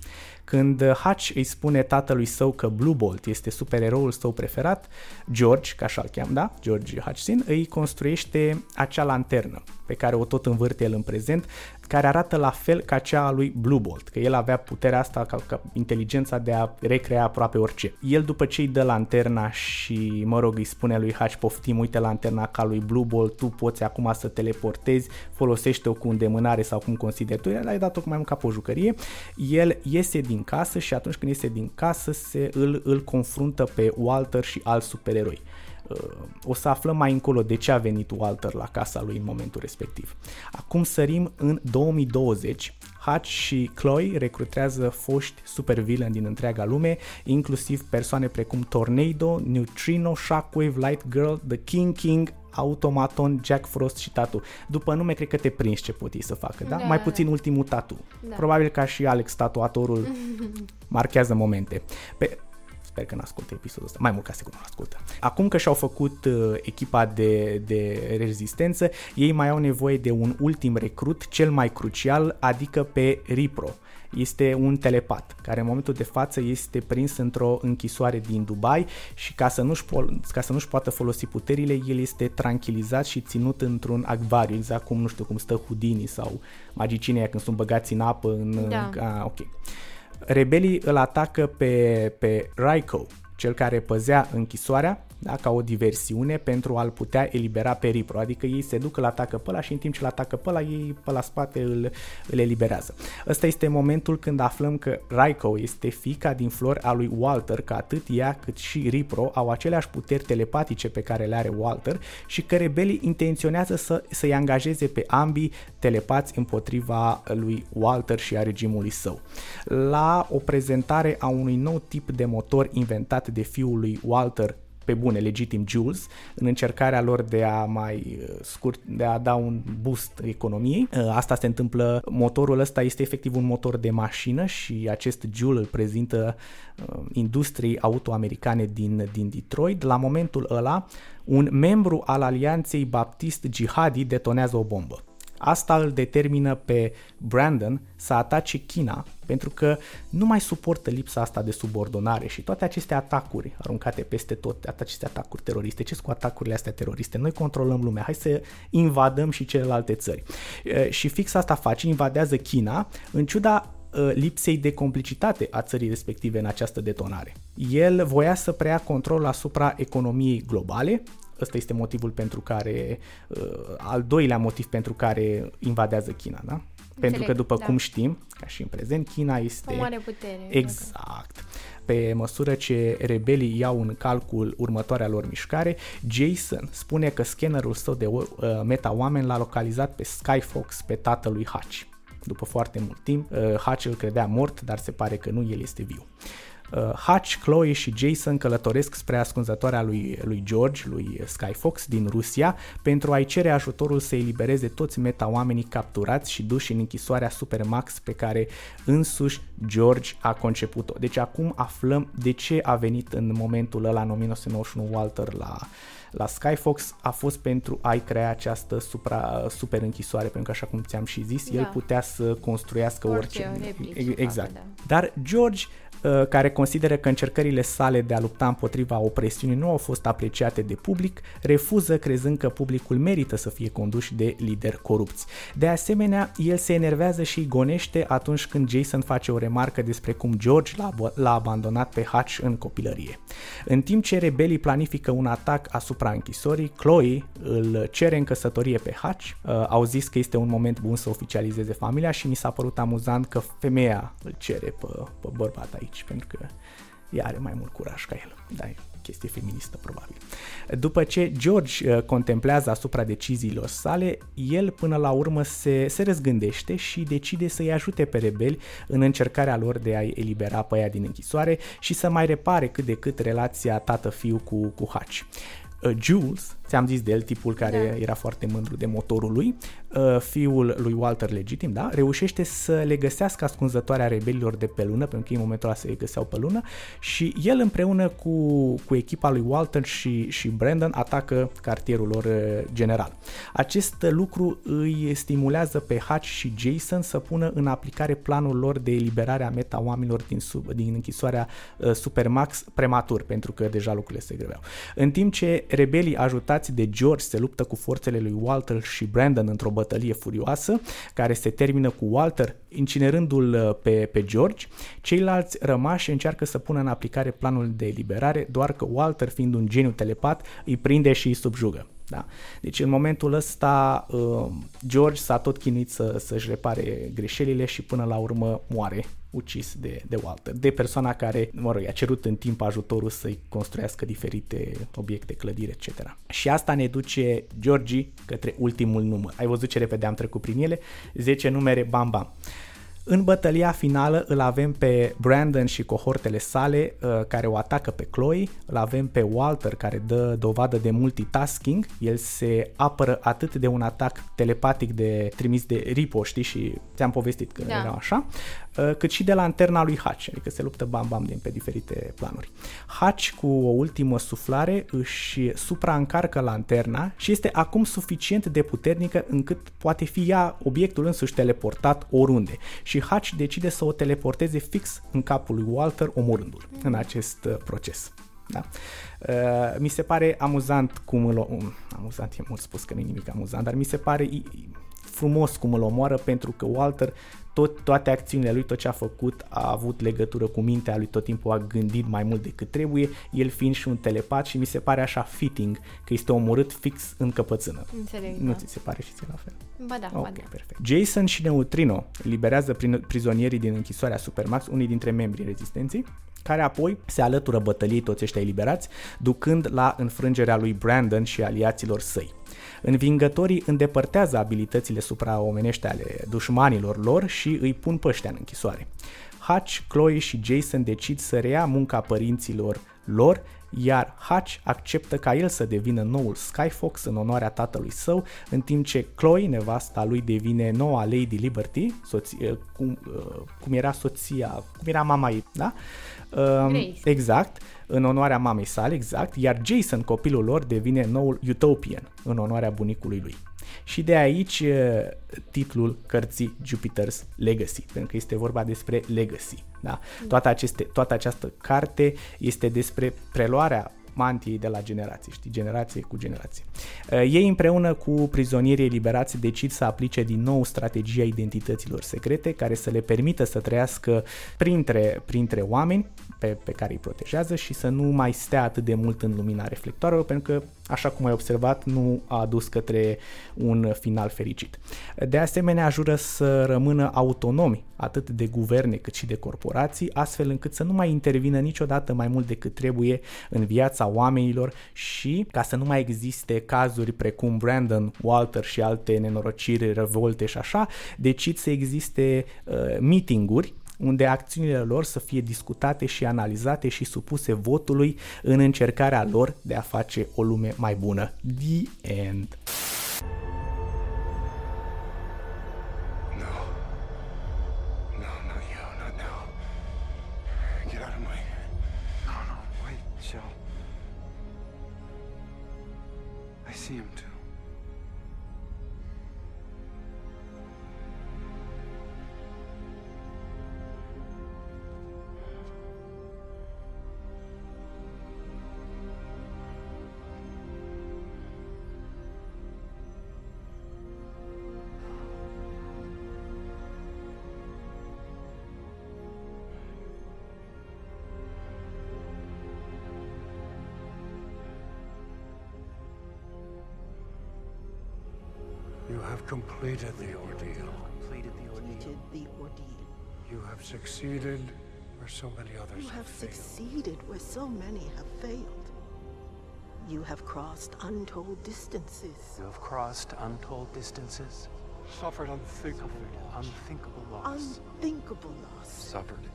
A: Când Hutch îi spune tatălui său că Blue Bolt este supereroul său preferat, George, ca așa-l cheam, da? George Hutchinson, îi construiește acea lanternă pe care o tot învârte el în prezent, care arată la fel ca cea a lui Blue Bolt, că el avea puterea asta, ca, ca inteligența de a recrea aproape orice. El după ce îi dă lanterna și, mă rog, îi spune lui Hatch, poftim, uite lanterna ca lui Blue Bolt, tu poți acum să teleportezi, folosește-o cu îndemânare sau cum consideri tu, el ai dat-o mai mult ca pe o jucărie, el iese din casă și atunci când iese din casă se, îl, îl confruntă pe Walter și alți supereroi. O să aflăm mai încolo de ce a venit Walter la casa lui în momentul respectiv. Acum sărim în 2020, Hutch și Chloe recrutează foști supervillain din întreaga lume, inclusiv persoane precum Tornado, Neutrino, Shockwave, Light Girl, The King King, Automaton, Jack Frost și Tatu. După nume, cred că te prinzi ce pot ei să facă, da? da Mai puțin ultimul Tatu. Da. Probabil ca și Alex, tatuatorul, <laughs> marchează momente. Pe, Sper că n-ascultă episodul ăsta, mai mult ca sigur nu ascultă. Acum că și-au făcut uh, echipa de, de rezistență, ei mai au nevoie de un ultim recrut, cel mai crucial, adică pe Ripro. Este un telepat care în momentul de față este prins într-o închisoare din Dubai și ca să nu-și, po- ca să nu-și poată folosi puterile, el este tranquilizat și ținut într-un acvariu, exact cum, nu știu, cum stă Houdini sau magicinii când sunt băgați în apă. În, da. a, ok. Rebelii îl atacă pe, pe Raiko, cel care păzea închisoarea da, ca o diversiune pentru a-l putea elibera pe Ripro, adică ei se duc, îl atacă pe ăla și în timp ce îl atacă pe ăla, ei pe la spate îl, îl eliberează. Ăsta este momentul când aflăm că Raiko este fica din flor a lui Walter, că atât ea cât și Ripro au aceleași puteri telepatice pe care le are Walter și că rebelii intenționează să, să-i angajeze pe ambii telepați împotriva lui Walter și a regimului său. La o prezentare a unui nou tip de motor inventat de fiul lui Walter pe bune, legitim Jules, în încercarea lor de a mai uh, scurt, de a da un boost economiei. Uh, asta se întâmplă, motorul ăsta este efectiv un motor de mașină și acest Joule îl prezintă uh, industriei auto-americane din, din Detroit. La momentul ăla, un membru al alianței Baptist Jihadi detonează o bombă. Asta îl determină pe Brandon să atace China pentru că nu mai suportă lipsa asta de subordonare și toate aceste atacuri aruncate peste tot, aceste atacuri teroriste, ce cu atacurile astea teroriste? Noi controlăm lumea, hai să invadăm și celelalte țări. Și fix asta face, invadează China, în ciuda lipsei de complicitate a țării respective în această detonare. El voia să preia control asupra economiei globale, ăsta este motivul pentru care, uh, al doilea motiv pentru care invadează China, da? Înțeleg, pentru că, după da. cum știm, ca și în prezent, China este...
B: O mare putere.
A: Exact. Pe măsură ce rebelii iau în calcul următoarea lor mișcare, Jason spune că scannerul său de uh, meta-oameni l-a localizat pe Skyfox, pe tatălui Hatch. După foarte mult timp, uh, Hatch îl credea mort, dar se pare că nu, el este viu. Uh, Hutch, Chloe și Jason călătoresc spre ascunzătoarea lui, lui George, lui Skyfox din Rusia, pentru a-i cere ajutorul să elibereze toți meta-oamenii capturați și duși în închisoarea Supermax pe care însuși George a conceput-o. Deci acum aflăm de ce a venit în momentul ăla, în 1991, Walter la, la Skyfox a fost pentru a-i crea această supra, super închisoare, pentru că așa cum ți-am și zis, da. el putea să construiască orice. orice. Exact. Facă, da. Dar George Uh, care consideră că încercările sale de a lupta împotriva opresiunii nu au fost apreciate de public, refuză crezând că publicul merită să fie conduși de lideri corupți. De asemenea, el se enervează și gonește atunci când Jason face o remarcă despre cum George l-a, l-a abandonat pe Hutch în copilărie. În timp ce rebelii planifică un atac asupra închisorii, Chloe îl cere în căsătorie pe Hutch, uh, au zis că este un moment bun să oficializeze familia și mi s-a părut amuzant că femeia îl cere pe, pe bărbat aici aici, pentru că ea are mai mult curaj ca el. Da, e chestie feministă, probabil. După ce George uh, contemplează asupra deciziilor sale, el până la urmă se, se răzgândește și decide să-i ajute pe rebeli în încercarea lor de a-i elibera pe ea din închisoare și să mai repare cât de cât relația tată-fiu cu, cu Hutch. Uh, Jules, ți-am zis de el, tipul care da. era foarte mândru de motorul lui, uh, fiul lui Walter legitim, da, reușește să le găsească ascunzătoarea rebelilor de pe lună, pentru că în momentul ăla se găseau pe lună, și el împreună cu, cu echipa lui Walter și, și Brandon atacă cartierul lor uh, general. Acest lucru îi stimulează pe Hutch și Jason să pună în aplicare planul lor de eliberare a meta oamenilor din, sub, din închisoarea uh, Supermax prematur, pentru că deja lucrurile se greveau. În timp ce rebelii ajutați de George se luptă cu forțele lui Walter și Brandon într-o bătălie furioasă, care se termină cu Walter incinerându-l uh, pe, pe George. Ceilalți rămași încearcă să pună în aplicare planul de eliberare, doar că Walter, fiind un geniu telepat, îi prinde și îi subjugă. Da? Deci în momentul ăsta uh, George s-a tot chinuit să, să-și repare greșelile și până la urmă moare ucis de, de Walter, de persoana care, mă rog, a cerut în timp ajutorul să-i construiască diferite obiecte, clădiri, etc. Și asta ne duce Georgie către ultimul număr. Ai văzut ce repede am trecut prin ele? 10 numere, bam, bam. În bătălia finală îl avem pe Brandon și cohortele sale uh, care o atacă pe Chloe, îl avem pe Walter care dă dovadă de multitasking, el se apără atât de un atac telepatic de trimis de Ripo, știi, și ți-am povestit că da. era așa, uh, cât și de lanterna lui Hatch, adică se luptă bam-bam din pe diferite planuri. Hatch cu o ultimă suflare își supraîncarcă lanterna și este acum suficient de puternică încât poate fi ea obiectul însuși teleportat oriunde și Hatch decide să o teleporteze fix în capul lui Walter, omorându-l mm. în acest uh, proces. Da? Uh, mi se pare amuzant cum îl... Um, amuzant e mult spus că nu e nimic amuzant, dar mi se pare frumos cum îl omoară pentru că Walter tot, toate acțiunile lui, tot ce a făcut a avut legătură cu mintea lui, tot timpul a gândit mai mult decât trebuie, el fiind și un telepat și mi se pare așa fitting că este omorât fix în căpățână.
B: Înțeleg,
A: Nu
B: da.
A: ți se pare și ție la fel?
B: Ba da,
A: ok,
B: ba da.
A: perfect. Jason și Neutrino liberează prin prizonierii din închisoarea Supermax, unii dintre membrii rezistenței, care apoi se alătură bătăliei toți ăștia eliberați, ducând la înfrângerea lui Brandon și aliaților săi. Învingătorii îndepărtează abilitățile supraomenești ale dușmanilor lor și îi pun păștea în închisoare. Hutch, Chloe și Jason decid să reia munca părinților lor, iar Hutch acceptă ca el să devină noul Skyfox în onoarea tatălui său, în timp ce Chloe, nevasta lui, devine noua Lady Liberty, soție, cum, cum era soția, cum era mama ei, da?
B: Grace.
A: Exact în onoarea mamei sale, exact, iar Jason, copilul lor, devine noul Utopian, în onoarea bunicului lui. Și de aici titlul cărții Jupiter's Legacy, pentru că este vorba despre legacy. Da? Toată, aceste, toată această carte este despre preluarea mantiei de la generație, știi, generație cu generație. Ei împreună cu prizonierii eliberați decid să aplice din nou strategia identităților secrete care să le permită să trăiască printre, printre oameni pe, pe care îi protejează și să nu mai stea atât de mult în lumina reflectoarelor, pentru că, așa cum ai observat, nu a adus către un final fericit. De asemenea, jură să rămână autonomi atât de guverne cât și de corporații, astfel încât să nu mai intervină niciodată mai mult decât trebuie în viața oamenilor și ca să nu mai existe cazuri precum Brandon, Walter și alte nenorociri, revolte și așa, decid să existe uh, meetinguri unde acțiunile lor să fie discutate și analizate și supuse votului în încercarea lor de a face o lume mai bună. The end.
C: Completed the ordeal.
D: Completed the ordeal.
E: the ordeal.
C: You have succeeded where so many others
E: You have
C: failed.
E: succeeded where so many have failed. You have crossed untold distances.
D: You have crossed untold distances.
C: Suffered unthinkable loss.
D: Unthinkable loss.
E: Unthinkable loss.
F: Suffered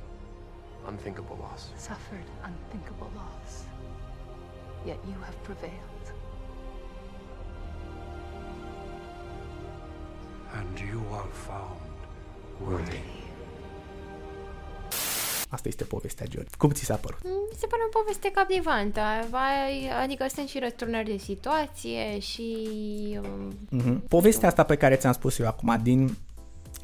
F: unthinkable loss.
G: Suffered unthinkable loss. Yet you have prevailed.
C: And you are found worthy.
A: Asta este povestea, George. Cum ți s-a părut?
B: Mi se pare o poveste captivantă. Vai- Adică sunt și răsturnări de situație și... um,
A: Mm-hmm. Povestea asta pe care ți-am spus eu acum, din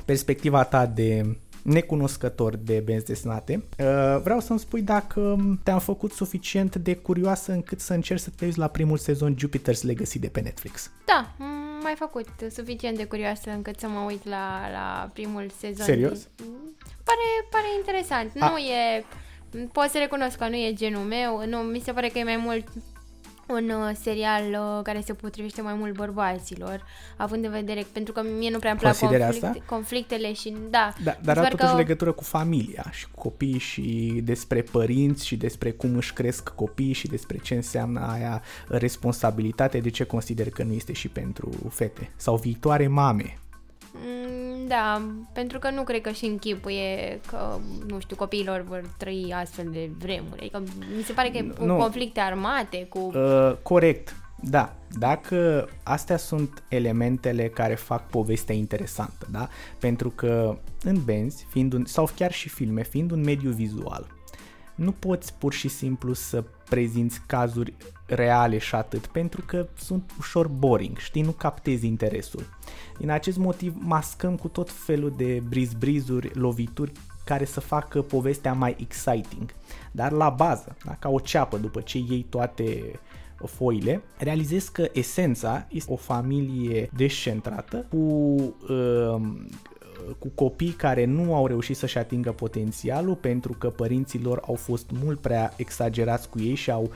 A: perspectiva ta de necunoscător de benzi desenate, uh, vreau să-mi spui dacă te-am făcut suficient de curioasă încât să încerci să te uiți la primul sezon Jupiter's Legacy de pe Netflix.
B: Da, m- mai făcut suficient de curioasă încât să mă uit la, la primul sezon.
A: Serios?
B: Pare, pare interesant.
A: A-
B: Nu e... Pot să recunosc că nu e genul meu. Nu, mi se pare că e mai mult un uh, serial uh, care se potrivește mai mult bărbaților, având în vedere, pentru că mie nu prea îmi plac
A: Consideri
B: conflict,
A: asta?
B: conflictele și da.
A: Da, dar
B: Sper
A: are totuși
B: că-
A: legătură cu familia și cu copiii și despre părinți și despre cum își cresc copiii și despre ce înseamnă aia responsabilitate, de ce consider că nu este și pentru fete sau viitoare mame.
B: Mm, Da, pentru că nu cred că și închipuie că, nu știu, copiilor vor trăi astfel de vremuri. Adică mi se pare că e cu
A: Nu.
B: conflicte armate, cu...
A: Uh, corect, da. Dacă astea sunt elementele care fac povestea interesantă, da? Pentru că în benzi, fiind un, sau chiar și filme, fiind un mediu vizual, nu poți pur și simplu să prezinți cazuri reale și atât, pentru că sunt ușor boring, știi, nu captezi interesul. Din acest motiv mascăm cu tot felul de briz-brizuri, lovituri care să facă povestea mai exciting. Dar la bază, da, ca o ceapă după ce iei toate foile, realizez că esența este o familie descentrată cu um, cu copii care nu au reușit să-și atingă potențialul pentru că părinții lor au fost mult prea exagerați cu ei și au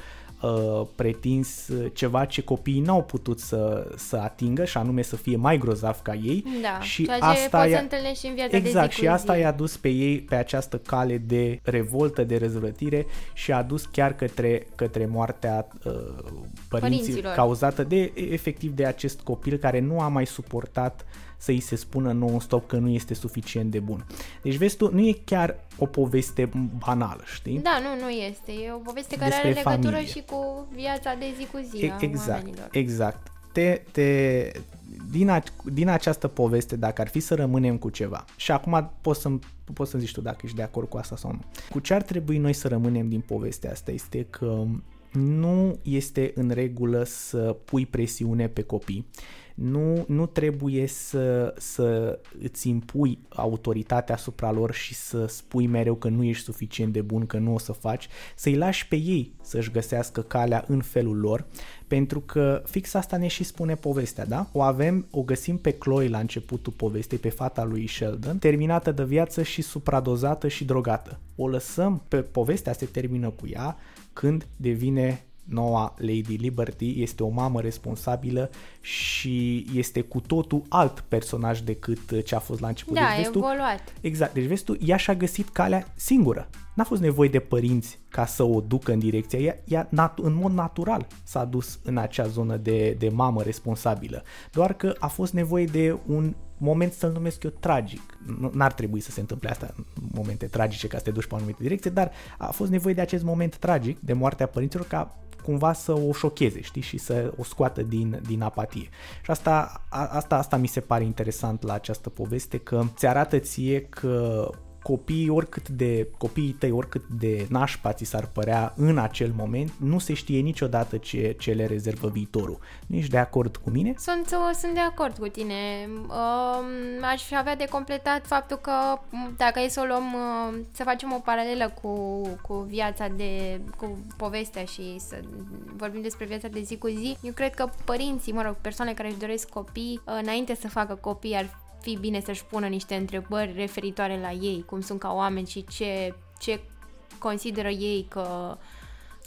A: uh, pretins ceva ce copiii n-au putut să, să atingă și anume să fie mai grozav ca ei
B: Da,
A: și
B: ceea ce
A: asta
B: poți
A: i-a-
B: să întâlnești și în viața de
A: Exact,
B: zi
A: și
B: cu
A: asta
B: zi.
A: i-a dus pe ei pe această cale de revoltă, de răzvrătire și a dus chiar către, către moartea uh, părinții,
B: Părinților.
A: cauzată de efectiv de acest copil care nu a mai suportat să îi se spună non-stop că nu este suficient de bun. Deci vezi tu, nu e chiar o poveste banală, știi?
B: Da, nu, nu este. E o poveste care
A: Despre
B: are legătură
A: familie.
B: și cu viața de zi cu zi
A: E-
B: a
A: exact,
B: oamenilor.
A: exact. Te, te, din, a, din această poveste, dacă ar fi să rămânem cu ceva, și acum poți să poți să zici tu dacă ești de acord cu asta sau nu. Cu ce ar trebui noi să rămânem din povestea asta este că nu este în regulă să pui presiune pe copii. Nu, nu trebuie să, să îți impui autoritatea asupra lor și să spui mereu că nu ești suficient de bun, că nu o să faci, să-i lași pe ei să-și găsească calea în felul lor, pentru că fix asta ne și spune povestea, da? O avem, o găsim pe Chloe la începutul povestei, pe fata lui Sheldon, terminată de viață și supradozată și drogată. O lăsăm pe povestea, se termină cu ea, când devine noua Lady Liberty, este o mamă responsabilă și este cu totul alt personaj decât ce a fost la început.
B: Da,
A: deci,
B: e
A: vezi tu,
B: evoluat.
A: Exact, deci vezi tu, ea și-a găsit calea singură. N-a fost nevoie de părinți ca să o ducă în direcția ea, ea nat- în mod natural s-a dus în acea zonă de, de mamă responsabilă. Doar că a fost nevoie de un moment să-l numesc eu tragic. Nu- N-ar trebui să se întâmple asta în momente tragice ca să te duci pe o anumită direcție, dar a fost nevoie de acest moment tragic de moartea părinților ca cumva să o șocheze, știi, și să o scoată din, din apatie. Și asta, a, asta, asta mi se pare interesant la această poveste, că ți arată ție că copiii oricât de copiii tăi oricât de nașpa ți s-ar părea în acel moment, nu se știe niciodată ce, ce le rezervă viitorul. Nu ești de acord cu mine?
B: Sunt, uh, sunt de acord cu tine. Um, aș fi avea de completat faptul că m, dacă e să o luăm, uh, să facem o paralelă cu, cu viața de, cu povestea și să vorbim despre viața de zi cu zi, eu cred că părinții, mă rog, persoane care își doresc copii, uh, înainte să facă copii ar fi bine să-și pună niște întrebări referitoare la ei, cum sunt ca oameni și ce, ce consideră ei că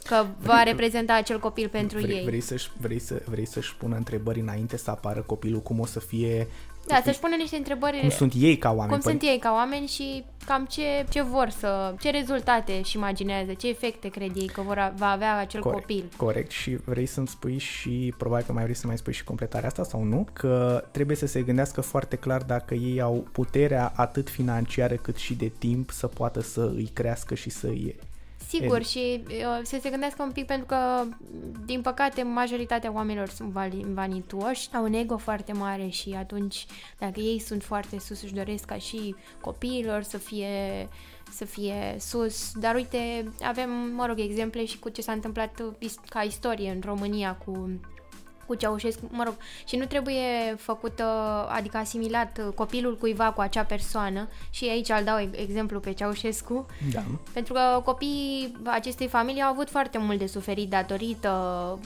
B: că va reprezenta acel copil pentru
A: vrei,
B: ei.
A: Vrei, să-și, vrei, să, vrei să-și pună întrebări înainte să apară copilul, cum o să fie,
B: Da, să-și pună niște întrebări
A: cum sunt ei ca oameni.
B: cum
A: Păi-
B: sunt ei ca oameni și cam ce, ce vor să, ce rezultate își imaginează, ce efecte cred ei că vor a, va avea acel
A: Corect,
B: copil.
A: corect și vrei să-mi spui și probabil că mai vrei să mai spui și completarea asta sau nu, că trebuie să se gândească foarte clar dacă ei au puterea atât financiară cât și de timp să poată să îi crească și să îi
B: Sigur,
A: Edu-
B: și uh, să se gândească un pic pentru că, din păcate, majoritatea oamenilor sunt vali- vanitoși, au un ego foarte mare și atunci, dacă ei sunt foarte sus, își doresc ca și copiilor să fie să fie sus, dar uite, avem, mă rog, exemple și cu ce s-a întâmplat uh, is- ca istorie în România cu cu Ceaușescu, mă rog, și nu trebuie făcut, uh, adică asimilat uh, copilul cuiva cu acea persoană și aici îl dau e- exemplu pe Ceaușescu,
A: Da.
B: pentru că copiii acestei familii au avut foarte mult de suferit datorită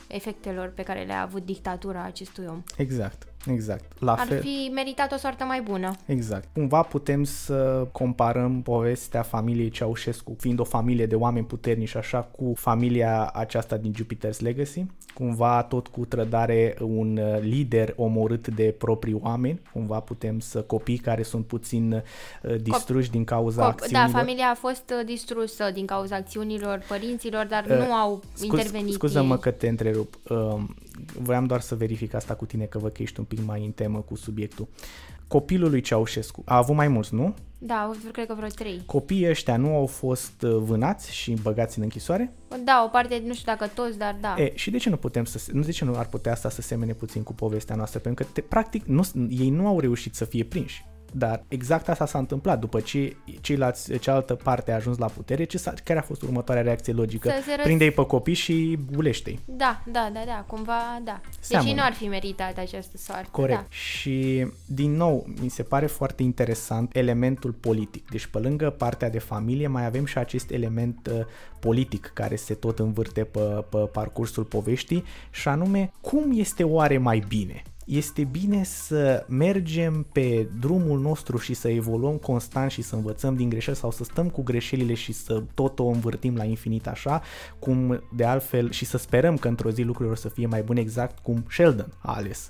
B: efectelor pe care le-a avut dictatura acestui om.
A: Exact, exact. La
B: Ar
A: fel.
B: fi meritat o soartă mai bună.
A: Exact. Cumva putem să comparăm povestea familiei Ceaușescu, fiind o familie de oameni puternici așa, cu familia aceasta din Jupiter's Legacy. Cumva tot cu trădare un uh, lider omorât de proprii oameni. Cumva putem să copii care sunt puțin uh, distruși din cauza
B: Cop-
A: acțiunilor.
B: da, familia a fost uh, distrusă din cauza acțiunilor părinților, dar
A: Uh,
B: nu au
A: Scuz-
B: intervenit
A: Scuză-mă
B: ei.
A: că te întrerup. Uh, voiam doar să verific asta cu tine, că văd că ești un pic mai în temă cu subiectul. copilul lui Ceaușescu a avut mai mulți, nu?
B: Da, au avut, cred că vreo trei.
A: Copiii ăștia nu au fost uh, vânați și băgați în închisoare?
B: Da, o parte, nu știu dacă toți, dar da.
A: E, și de ce nu putem să, nu de ce nu ar putea asta să semene puțin cu povestea noastră? Pentru că, te, practic, nu, ei nu au reușit să fie prinși. Dar exact asta s-a întâmplat. După ce ceilalți, cealaltă parte a ajuns la putere, ce s-a, care a fost următoarea reacție logică?
B: Să se răs-
A: Prinde-i pe copii și bulește
B: Da, da, da, da, cumva, da.
A: Seamănă.
B: Deși nu ar fi meritat această soartă.
A: Corect.
B: Da.
A: Și, din nou, mi se pare foarte interesant elementul politic. Deci, pe lângă partea de familie, mai avem și acest element uh, politic care se tot învârte pe, pe parcursul poveștii și anume, cum este oare mai bine? Este bine să mergem pe drumul nostru și să evoluăm constant și să învățăm din greșeli sau să stăm cu greșelile și să tot o învârtim la infinit așa, cum de altfel și să sperăm că într-o zi lucrurile o să fie mai bune exact cum Sheldon a ales.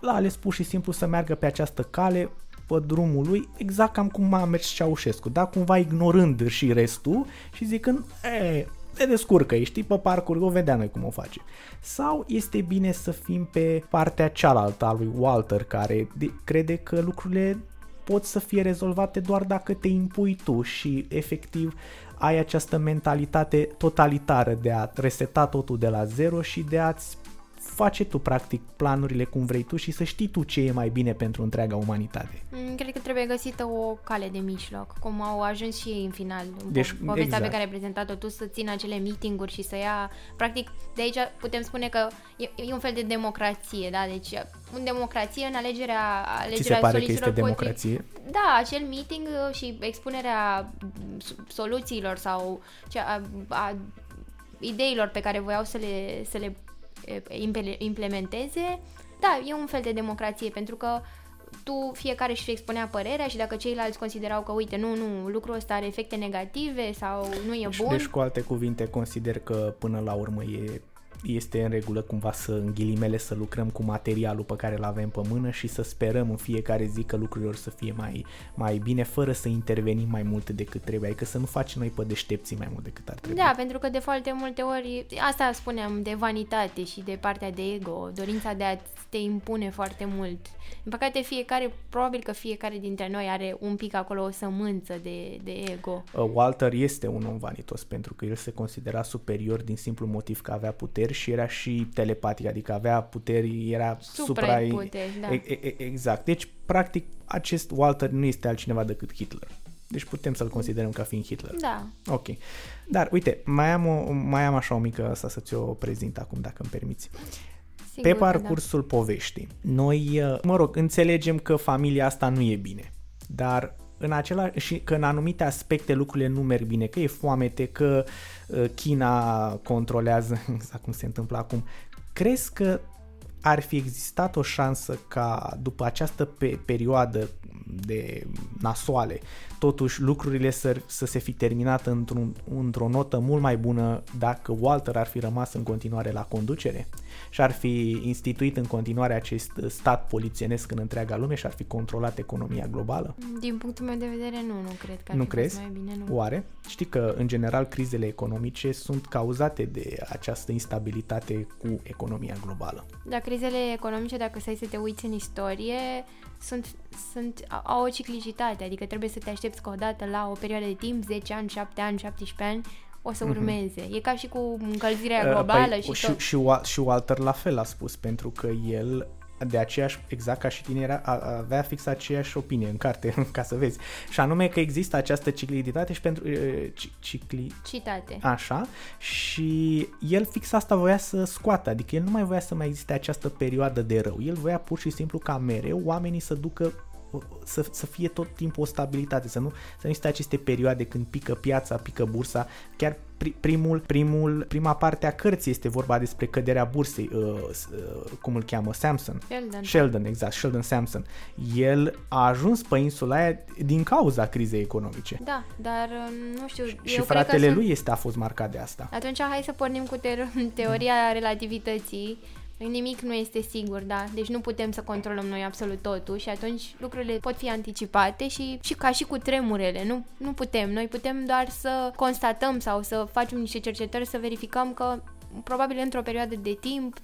A: L-a ales pur și simplu să meargă pe această cale pe drumul lui, exact cam cum a mers Ceaușescu, da? Cumva ignorând și restul și zicând, e, te descurcă, știi, pe parcurs, o vedea noi cum o face. Sau este bine să fim pe partea cealaltă a lui Walter, care de- crede că lucrurile pot să fie rezolvate doar dacă te impui tu și efectiv ai această mentalitate totalitară de a reseta totul de la zero și de a-ți face tu practic planurile cum vrei tu și să știi tu ce e mai bine pentru întreaga umanitate.
B: Mm, Cred că trebuie găsită o cale de mijloc, cum au ajuns și ei în final. în
A: Deci,
B: po- povestea
A: exact.
B: pe care ai prezentat-o tu, să țină acele meetinguri și să ia... Practic, de aici putem spune că e, e un fel de democrație, da? Deci, în democrație, în alegerea, alegerea
A: Ți se pare că este
B: soluțiilor potrivit-
A: democrație?
B: Da, acel meeting uh, și expunerea mm, s- soluțiilor sau ce, a, a ideilor pe care voiau să le, să le e, imple- implementeze, da, e un fel de democrație, pentru că tu fiecare își expunea părerea și dacă ceilalți considerau că, uite, nu, nu, lucrul ăsta are efecte negative sau nu e
A: Deci,
B: bun,
A: deci, cu alte cuvinte, consider că până la urmă e, este în regulă cumva să, în ghilimele, să lucrăm cu materialul pe care îl avem pe mână și să sperăm în fiecare zi că lucrurile or să fie mai, mai bine, fără să intervenim mai mult decât trebuie, adică să nu facem noi pe deștepții mai mult decât ar trebui.
B: Da, pentru că de foarte multe ori, asta spuneam, de vanitate și de partea de ego, dorința de a te impune foarte mult. În păcate, fiecare, probabil că fiecare dintre noi are un pic acolo o sămânță de, de ego.
A: Uh, Walter este un om vanitos pentru că el se considera superior din simplu motiv că avea puteri și era și telepatic, adică avea puteri, era supra...
B: Supraputeri, da.
A: E- e- Exact. Deci, practic, acest Walter nu este altcineva decât Hitler. Deci putem să-l considerăm ca fiind Hitler.
B: Da.
A: Ok. Dar, uite, mai am, o, mai am așa o mică asta să ți-o prezint acum, dacă îmi permiți.
B: Sigur
A: Pe
B: că
A: parcursul poveștii, noi, uh, mă rog, înțelegem că familia asta nu e bine, dar în acela, și că în anumite aspecte lucrurile nu merg bine, că e foamete, că uh, China controlează, <laughs> exact cum se întâmplă acum. Crezi că ar fi existat o șansă ca după această pe- perioadă de nasoale, totuși lucrurile să, să se fi terminat într-un, într-o notă mult mai bună dacă Walter ar fi rămas în continuare la conducere și ar fi instituit în continuare acest stat polițienesc în întreaga lume și ar fi controlat economia globală?
B: da. Din punctul meu de vedere, nu, nu cred că ar
A: nu
B: fi fost
A: crezi?
B: mai bine, nu.
A: Oare? Știi că, în general, crizele economice sunt cauzate de această instabilitate cu economia globală.
B: Dar crizele economice, dacă stai să te uiți în istorie, sunt, sunt, au o ciclicitate, adică trebuie să te aștepți că odată la o perioadă de timp, 10 ani, 7 ani, 17 ani, o să urmeze. E ca și cu încălzirea
A: Mhm. Uh,
B: globală
A: păi,
B: și
A: și,
B: tot.
A: și, Wa- și Walter la fel a spus, pentru că el de aceeași, exact ca și tine, era, a- avea fix aceeași opinie în carte, <laughs> ca să vezi. Și anume că există această cicliditate și pentru... uh, ci- Cicli,
B: Citate.
A: Așa, și el fix asta voia să scoată, adică el nu mai voia să mai existe această perioadă de rău. El voia pur și simplu ca mereu oamenii să ducă să, să fie tot timpul o stabilitate, să nu, să nu existe aceste perioade când pică piața, pică bursa. Chiar pri- primul, primul, prima parte a cărții este vorba despre căderea bursei, uh, s- uh, cum îl cheamă, Samson.
B: Sheldon.
A: Sheldon, exact, Sheldon Samson. El a ajuns pe insula aia din cauza crizei economice.
B: Da, dar uh, nu știu,
A: Și
B: eu cred
A: fratele
B: că
A: lui
B: sunt...
A: este a fost marcat de asta.
B: Atunci hai să pornim cu te- <laughs> teoria relativității. Nimic nu este sigur, da? Deci nu putem să controlăm noi absolut totul și atunci lucrurile pot fi anticipate și, și ca și cu tremurele. Nu, nu putem. Noi putem doar să constatăm sau să facem niște cercetări să verificăm că probabil într-o perioadă de timp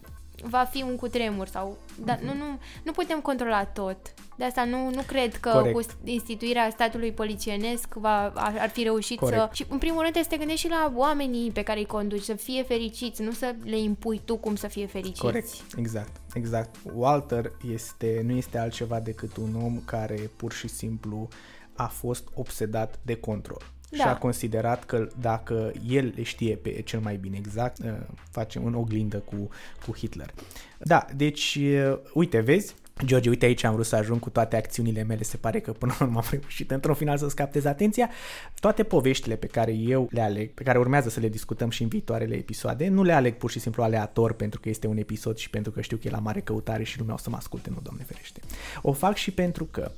B: va fi un cutremur sau... Dar mm-hmm. nu, nu, nu putem controla tot. De asta nu, nu cred că
A: Corect.
B: cu instituirea statului polițienesc va, ar, ar fi reușit
A: Corect.
B: să... Și în primul rând trebuie să te gândești și la oamenii pe care îi conduci, să fie fericiți, nu să le impui tu cum să fie fericiți.
A: Corect, exact, exact. Walter este, nu este altceva decât un om care pur și simplu a fost obsedat de control.
B: Da.
A: Și a considerat că dacă el le știe pe cel mai bine exact, uh, facem în oglindă cu, cu Hitler. Da, deci, uh, uite, vezi, George, uite aici am vrut să ajung cu toate acțiunile mele, se pare că până la urmă am reușit într-un final să-ți captez atenția. Toate poveștile pe care eu le aleg, pe care urmează să le discutăm și în viitoarele episoade, nu le aleg pur și simplu aleator pentru că este un episod și pentru că știu că e la mare căutare și lumea o să mă asculte, nu, Doamne ferește. O fac și pentru că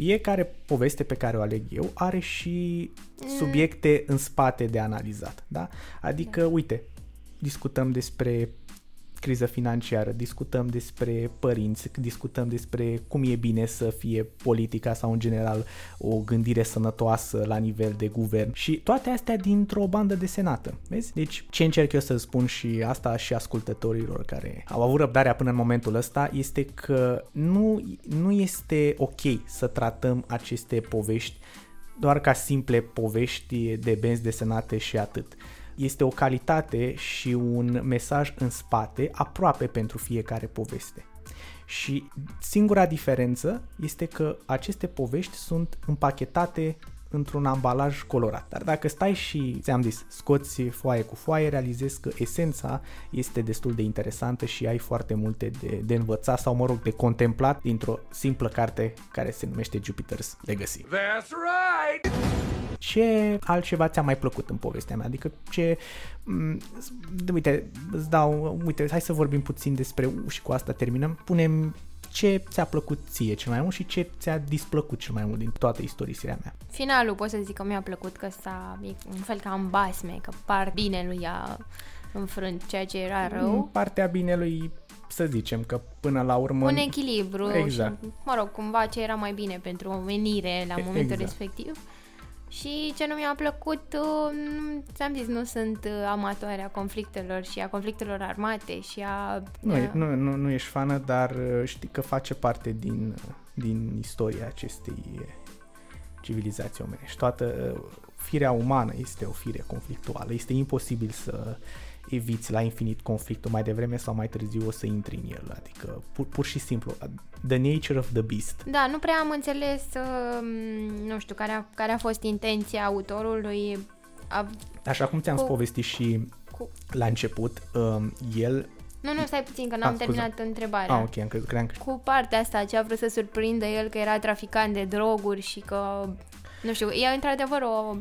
A: fiecare poveste pe care o aleg eu are și subiecte în spate de analizat, da? Adică, uite, discutăm despre criză financiară, discutăm despre părinți, discutăm despre cum e bine să fie politica sau în general o gândire sănătoasă la nivel de guvern. Și toate astea dintr-o bandă desenată, vezi? Deci ce încerc eu să spun și asta și ascultătorilor care au avut răbdarea până în momentul ăsta este că nu, nu este ok să tratăm aceste povești doar ca simple povești de benzi desenate și atât este o calitate și un mesaj în spate aproape pentru fiecare poveste. Și singura diferență este că aceste povești sunt împachetate într-un ambalaj colorat. Dar dacă stai și, ți-am zis, scoți foaie cu foaie, realizezi că esența este destul de interesantă și ai foarte multe de, de învățat sau, mă rog, de contemplat dintr-o simplă carte care se numește Jupiter's Legacy.
C: That's right!
A: ce altceva ți-a mai plăcut în povestea mea? Adică ce... m- Uite, îți dau... Uite, hai să vorbim puțin despre... Și cu asta terminăm. Punem ce ți-a plăcut ție cel mai mult și ce ți-a displăcut cel mai mult din toată istorisirea mea.
B: Finalul pot să zic că mi-a plăcut că ăsta e un fel ca în basme, că par binelui a înfrânt ceea ce era
A: În
B: rău.
A: partea binelui să zicem că până la urmă...
B: Un echilibru
A: Exact.
B: și, mă rog, cumva ce era mai bine pentru omenire la
A: E-
B: momentul
A: exact.
B: respectiv. Și ce nu mi-a plăcut, uh, nu- ți-am zis, nu sunt uh, amatoare a conflictelor și a conflictelor armate și a...
A: Nu,
B: a-
A: e- nu, nu, nu ești fană, dar uh, știi că face parte din, din istoria acestei uh, civilizații omenești. Toată uh, firea umană este o fire conflictuală. Este imposibil să eviți la infinit conflictul mai devreme sau mai târziu o să intri în el. Adică pur, pur și simplu, uh, the nature of the beast.
B: Da, nu prea am înțeles, uh, nu știu, care a, care a fost intenția autorului. A,
A: Așa cum ți-am
B: Cu-
A: povestit și
B: cu...
A: la început, um, el...
B: Nu, nu, stai puțin, că n-am
A: Ah, scuze.
B: terminat întrebarea.
A: Ah, ok, am crezut, credeam că...
B: Cu partea asta, ce a vrut să surprindă el că era traficant de droguri și că, nu știu, e într-adevăr o...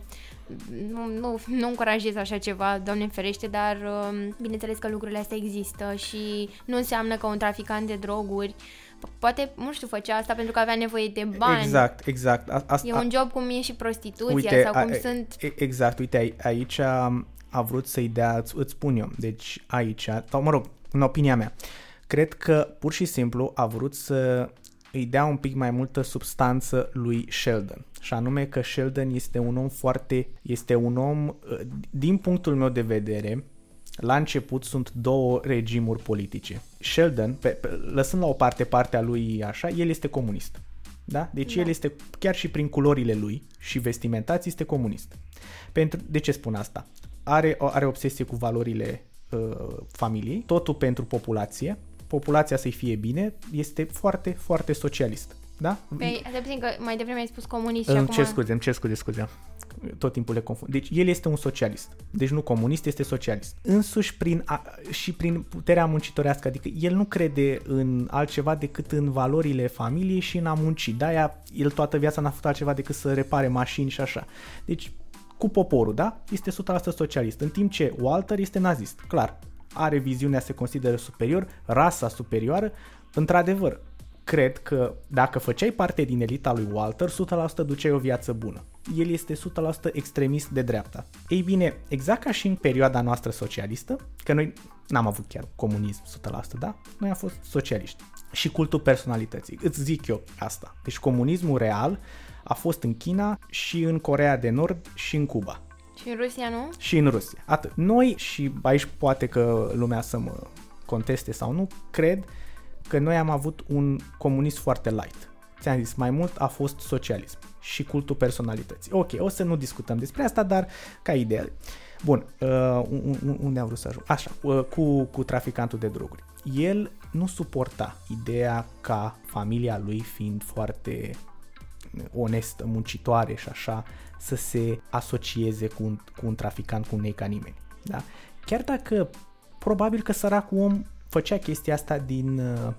B: Nu, nu, nu încurajez așa ceva, doamne ferește, dar um, bineînțeles că lucrurile astea există și nu înseamnă că un traficant de droguri po- poate, nu știu, făcea asta pentru că avea nevoie de bani.
A: Exact, exact. A, asta,
B: E un job cum e și prostituția
A: Uite,
B: sau cum
A: a-
B: sunt...
A: e- Exact, uite, ai- aici a, a vrut să-i dea, îți, îți spun eu, deci aici, sau mă rog, în opinia mea, cred că pur și simplu a vrut să îi dea un pic mai multă substanță lui Sheldon. Și anume că Sheldon este un om foarte, este un om, uh, din punctul meu de vedere, la început sunt două regimuri politice. Sheldon, pe, pe, lăsând la o parte partea lui așa, el este comunist. Da? Deci
B: Da.
A: el este, chiar și prin culorile lui și vestimentații, este comunist. Pentru, de ce spun asta? Are, are obsesie cu valorile uh, familiei, totul pentru populație, populația să-i fie bine, este foarte, foarte socialist. Da?
B: Păi, stai puțin că mai devreme ai spus comunist și
A: Îmi
B: acum...
A: cer scuze, îmi cer scuze, scuze. Tot timpul le confund. Deci el este un socialist. Deci nu comunist, este socialist. Însuși prin a, și prin puterea muncitorească. Adică el nu crede în altceva decât în valorile familiei și în a munci. De-aia el toată viața n-a făcut altceva decât să repare mașini și așa. Deci cu poporul, da? Este 100% socialist. În timp ce Walter este nazist. Clar, are viziunea, se consideră superior, rasa superioară. Într-adevăr, cred că dacă făceai parte din elita lui Walter, 100% duceai o viață bună. El este 100% extremist de dreapta. Ei bine, exact ca și în perioada noastră socialistă, că noi n-am avut chiar comunism 100%, da? Noi am fost socialiști. Și cultul personalității. Îți zic eu asta. Deci comunismul real a fost în China și în Corea de Nord și în Cuba
B: Și în Rusia nu?
A: și în Rusia. Atât. Noi, și aici poate că lumea să mă conteste sau nu, cred că noi am avut un comunism foarte light. Ți-am zis, mai mult a fost socialism și cultul personalității. Ok, o să nu discutăm despre asta, dar ca idee. Bun, uh, unde am vrut să ajung? Așa, uh, cu, cu traficantul de droguri. El nu suporta ideea ca familia lui, fiind foarte onestă, muncitoare și așa, să se asocieze cu un, cu un traficant, cu un ei ca nimeni. Da? Chiar dacă probabil că săracul om făcea chestia asta din, uh,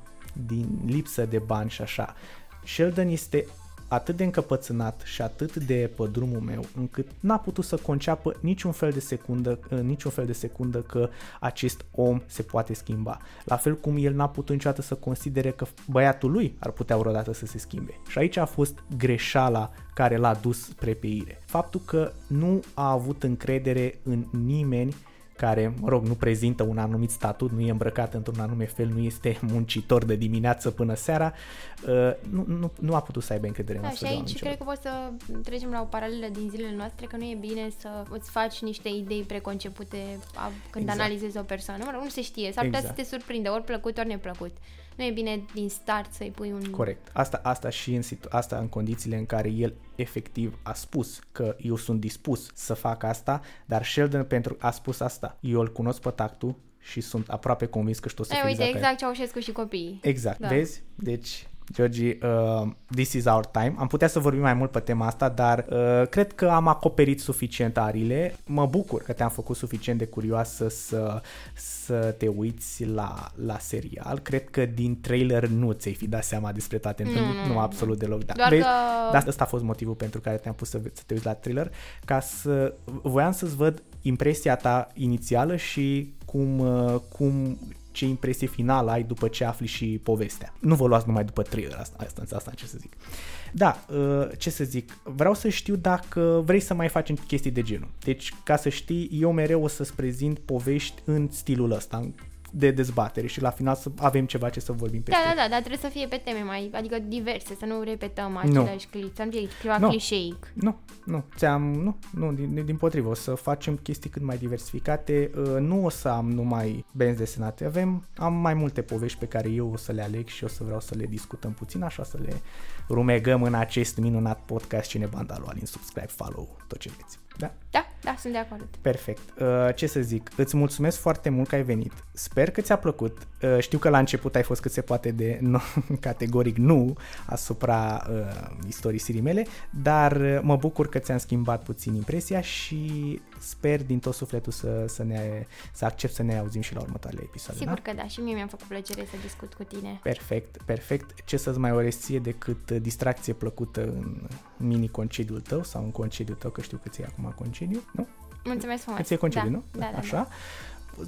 A: din lipsă de bani și așa. Sheldon este atât de încăpățânat și atât de pe drumul meu, încât n-a putut să conceapă niciun fel de secundă, niciun fel de secundă că acest om se poate schimba. La fel cum el n-a putut niciodată să considere că băiatul lui ar putea vreodată să se schimbe. Și aici a fost greșeala care l-a dus spre peire. Faptul că nu a avut încredere în nimeni care, mă rog, nu prezintă un anumit statut, nu e îmbrăcat într-un anume fel, nu este muncitor de dimineață până seara, uh, nu, nu, nu a putut să aibă încredere
B: da,
A: în
B: și aici cred că poți să trecem la o paralelă din zilele noastre, că nu e bine să îți faci niște idei preconcepute când exact. analizezi o persoană. Mă rog, nu se știe, s-ar putea exact. să te surprinde, ori plăcut, ori neplăcut nu e bine din start să-i pui un...
A: Corect. Asta, asta și în, situ- asta în condițiile în care el efectiv a spus că eu sunt dispus să fac asta, dar Sheldon pentru a spus asta. Eu îl cunosc pe tactul și sunt aproape convins că știu să fie
B: Uite, exact Ceaușescu și copiii.
A: Exact, da. vezi? Deci Georgi, uh, this is our time. Am putea să vorbim mai mult pe tema asta, dar uh, cred că am acoperit suficient arile. Mă bucur că te-am făcut suficient de curioasă să, să te uiți la, la serial. Cred că din trailer nu ți-ai fi dat seama despre toate întâmplările. Mm. Nu, absolut deloc. Da.
B: Doar Vezi? că...
A: Dar asta a fost motivul pentru care te-am pus să, să te uiți la trailer, ca să... Voiam să-ți văd impresia ta inițială și cum, uh, cum ce impresie finală ai după ce afli și povestea. Nu vă luați numai după trailer, asta, asta, asta ce să zic. Da, uh, ce să zic, vreau să știu dacă vrei să mai facem chestii de genul. Deci, ca să știi, eu mereu o să-ți prezint povești în stilul ăsta, de dezbatere și la final să avem ceva ce să vorbim pe
B: Da, da, da, dar trebuie să fie pe teme mai, adică diverse, să nu repetăm același nu. clip, să nu fie ceva no. clișeic.
A: Nu, nu, ți-am, nu, nu, din, din potrivă, o să facem chestii cât mai diversificate, uh, nu o să am numai benzi desenate, avem, am mai multe povești pe care eu o să le aleg și o să vreau să le discutăm puțin, așa să le rumegăm în acest minunat podcast Cine Banda lui Alin, subscribe, follow, tot ce vreți. Da?
B: Da, da, sunt de acord.
A: Perfect. Uh, ce să zic, îți mulțumesc foarte mult că ai venit. Sper că ți-a plăcut. Uh, știu că la început ai fost cât se poate de <laughs> no, categoric nu asupra uh, istorisirii mele, dar uh, mă bucur că ți-am schimbat puțin impresia și sper din tot sufletul să, să, ne, să accept să ne auzim și la următoarele episoade.
B: Sigur
A: da?
B: că da, și mie mi-a făcut plăcere să discut cu tine.
A: Perfect, perfect. Ce să-ți mai orez ție decât distracție plăcută în mini-concediul tău sau în concediul tău, că știu că ți acum concediu, nu?
B: Mulțumesc frumos.
A: Ți-e concediu,
B: da,
A: nu?
B: Da, da,
A: Așa.
B: Da.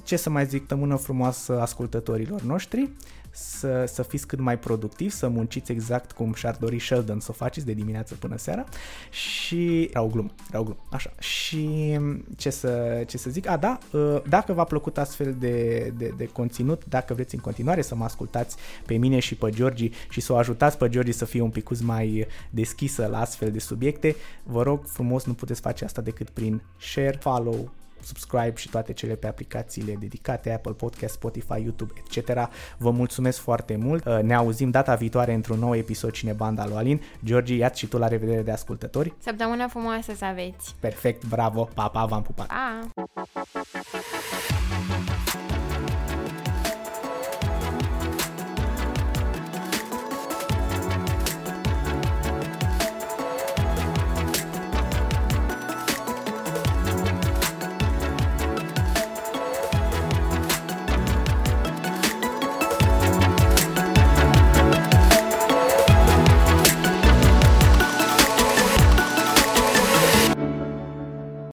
A: Ce să mai zic, tămână frumoasă ascultătorilor noștri să, să fiți cât mai productivi, să munciți exact cum și-ar dori Sheldon să o faceți de dimineață până seara și... Era o glumă, era o glumă, așa. Și ce să, ce să zic? A, da, ă, dacă v-a plăcut astfel de, de, de conținut, dacă vreți în continuare să mă ascultați pe mine și pe Georgi și să o ajutați pe Georgi să fie un pic mai deschisă la astfel de subiecte, vă rog frumos, nu puteți face asta decât prin share, follow, subscribe și toate cele pe aplicațiile dedicate, Apple Podcast, Spotify, YouTube, etc. Vă mulțumesc foarte mult. Uh, ne auzim data viitoare într-un nou episod Cine Banda lui Alin. Georgi, ia și tu la revedere de ascultători.
B: Săptămâna frumoasă să aveți.
A: Perfect, bravo. Pa, pa, v-am pupat.
B: Pa!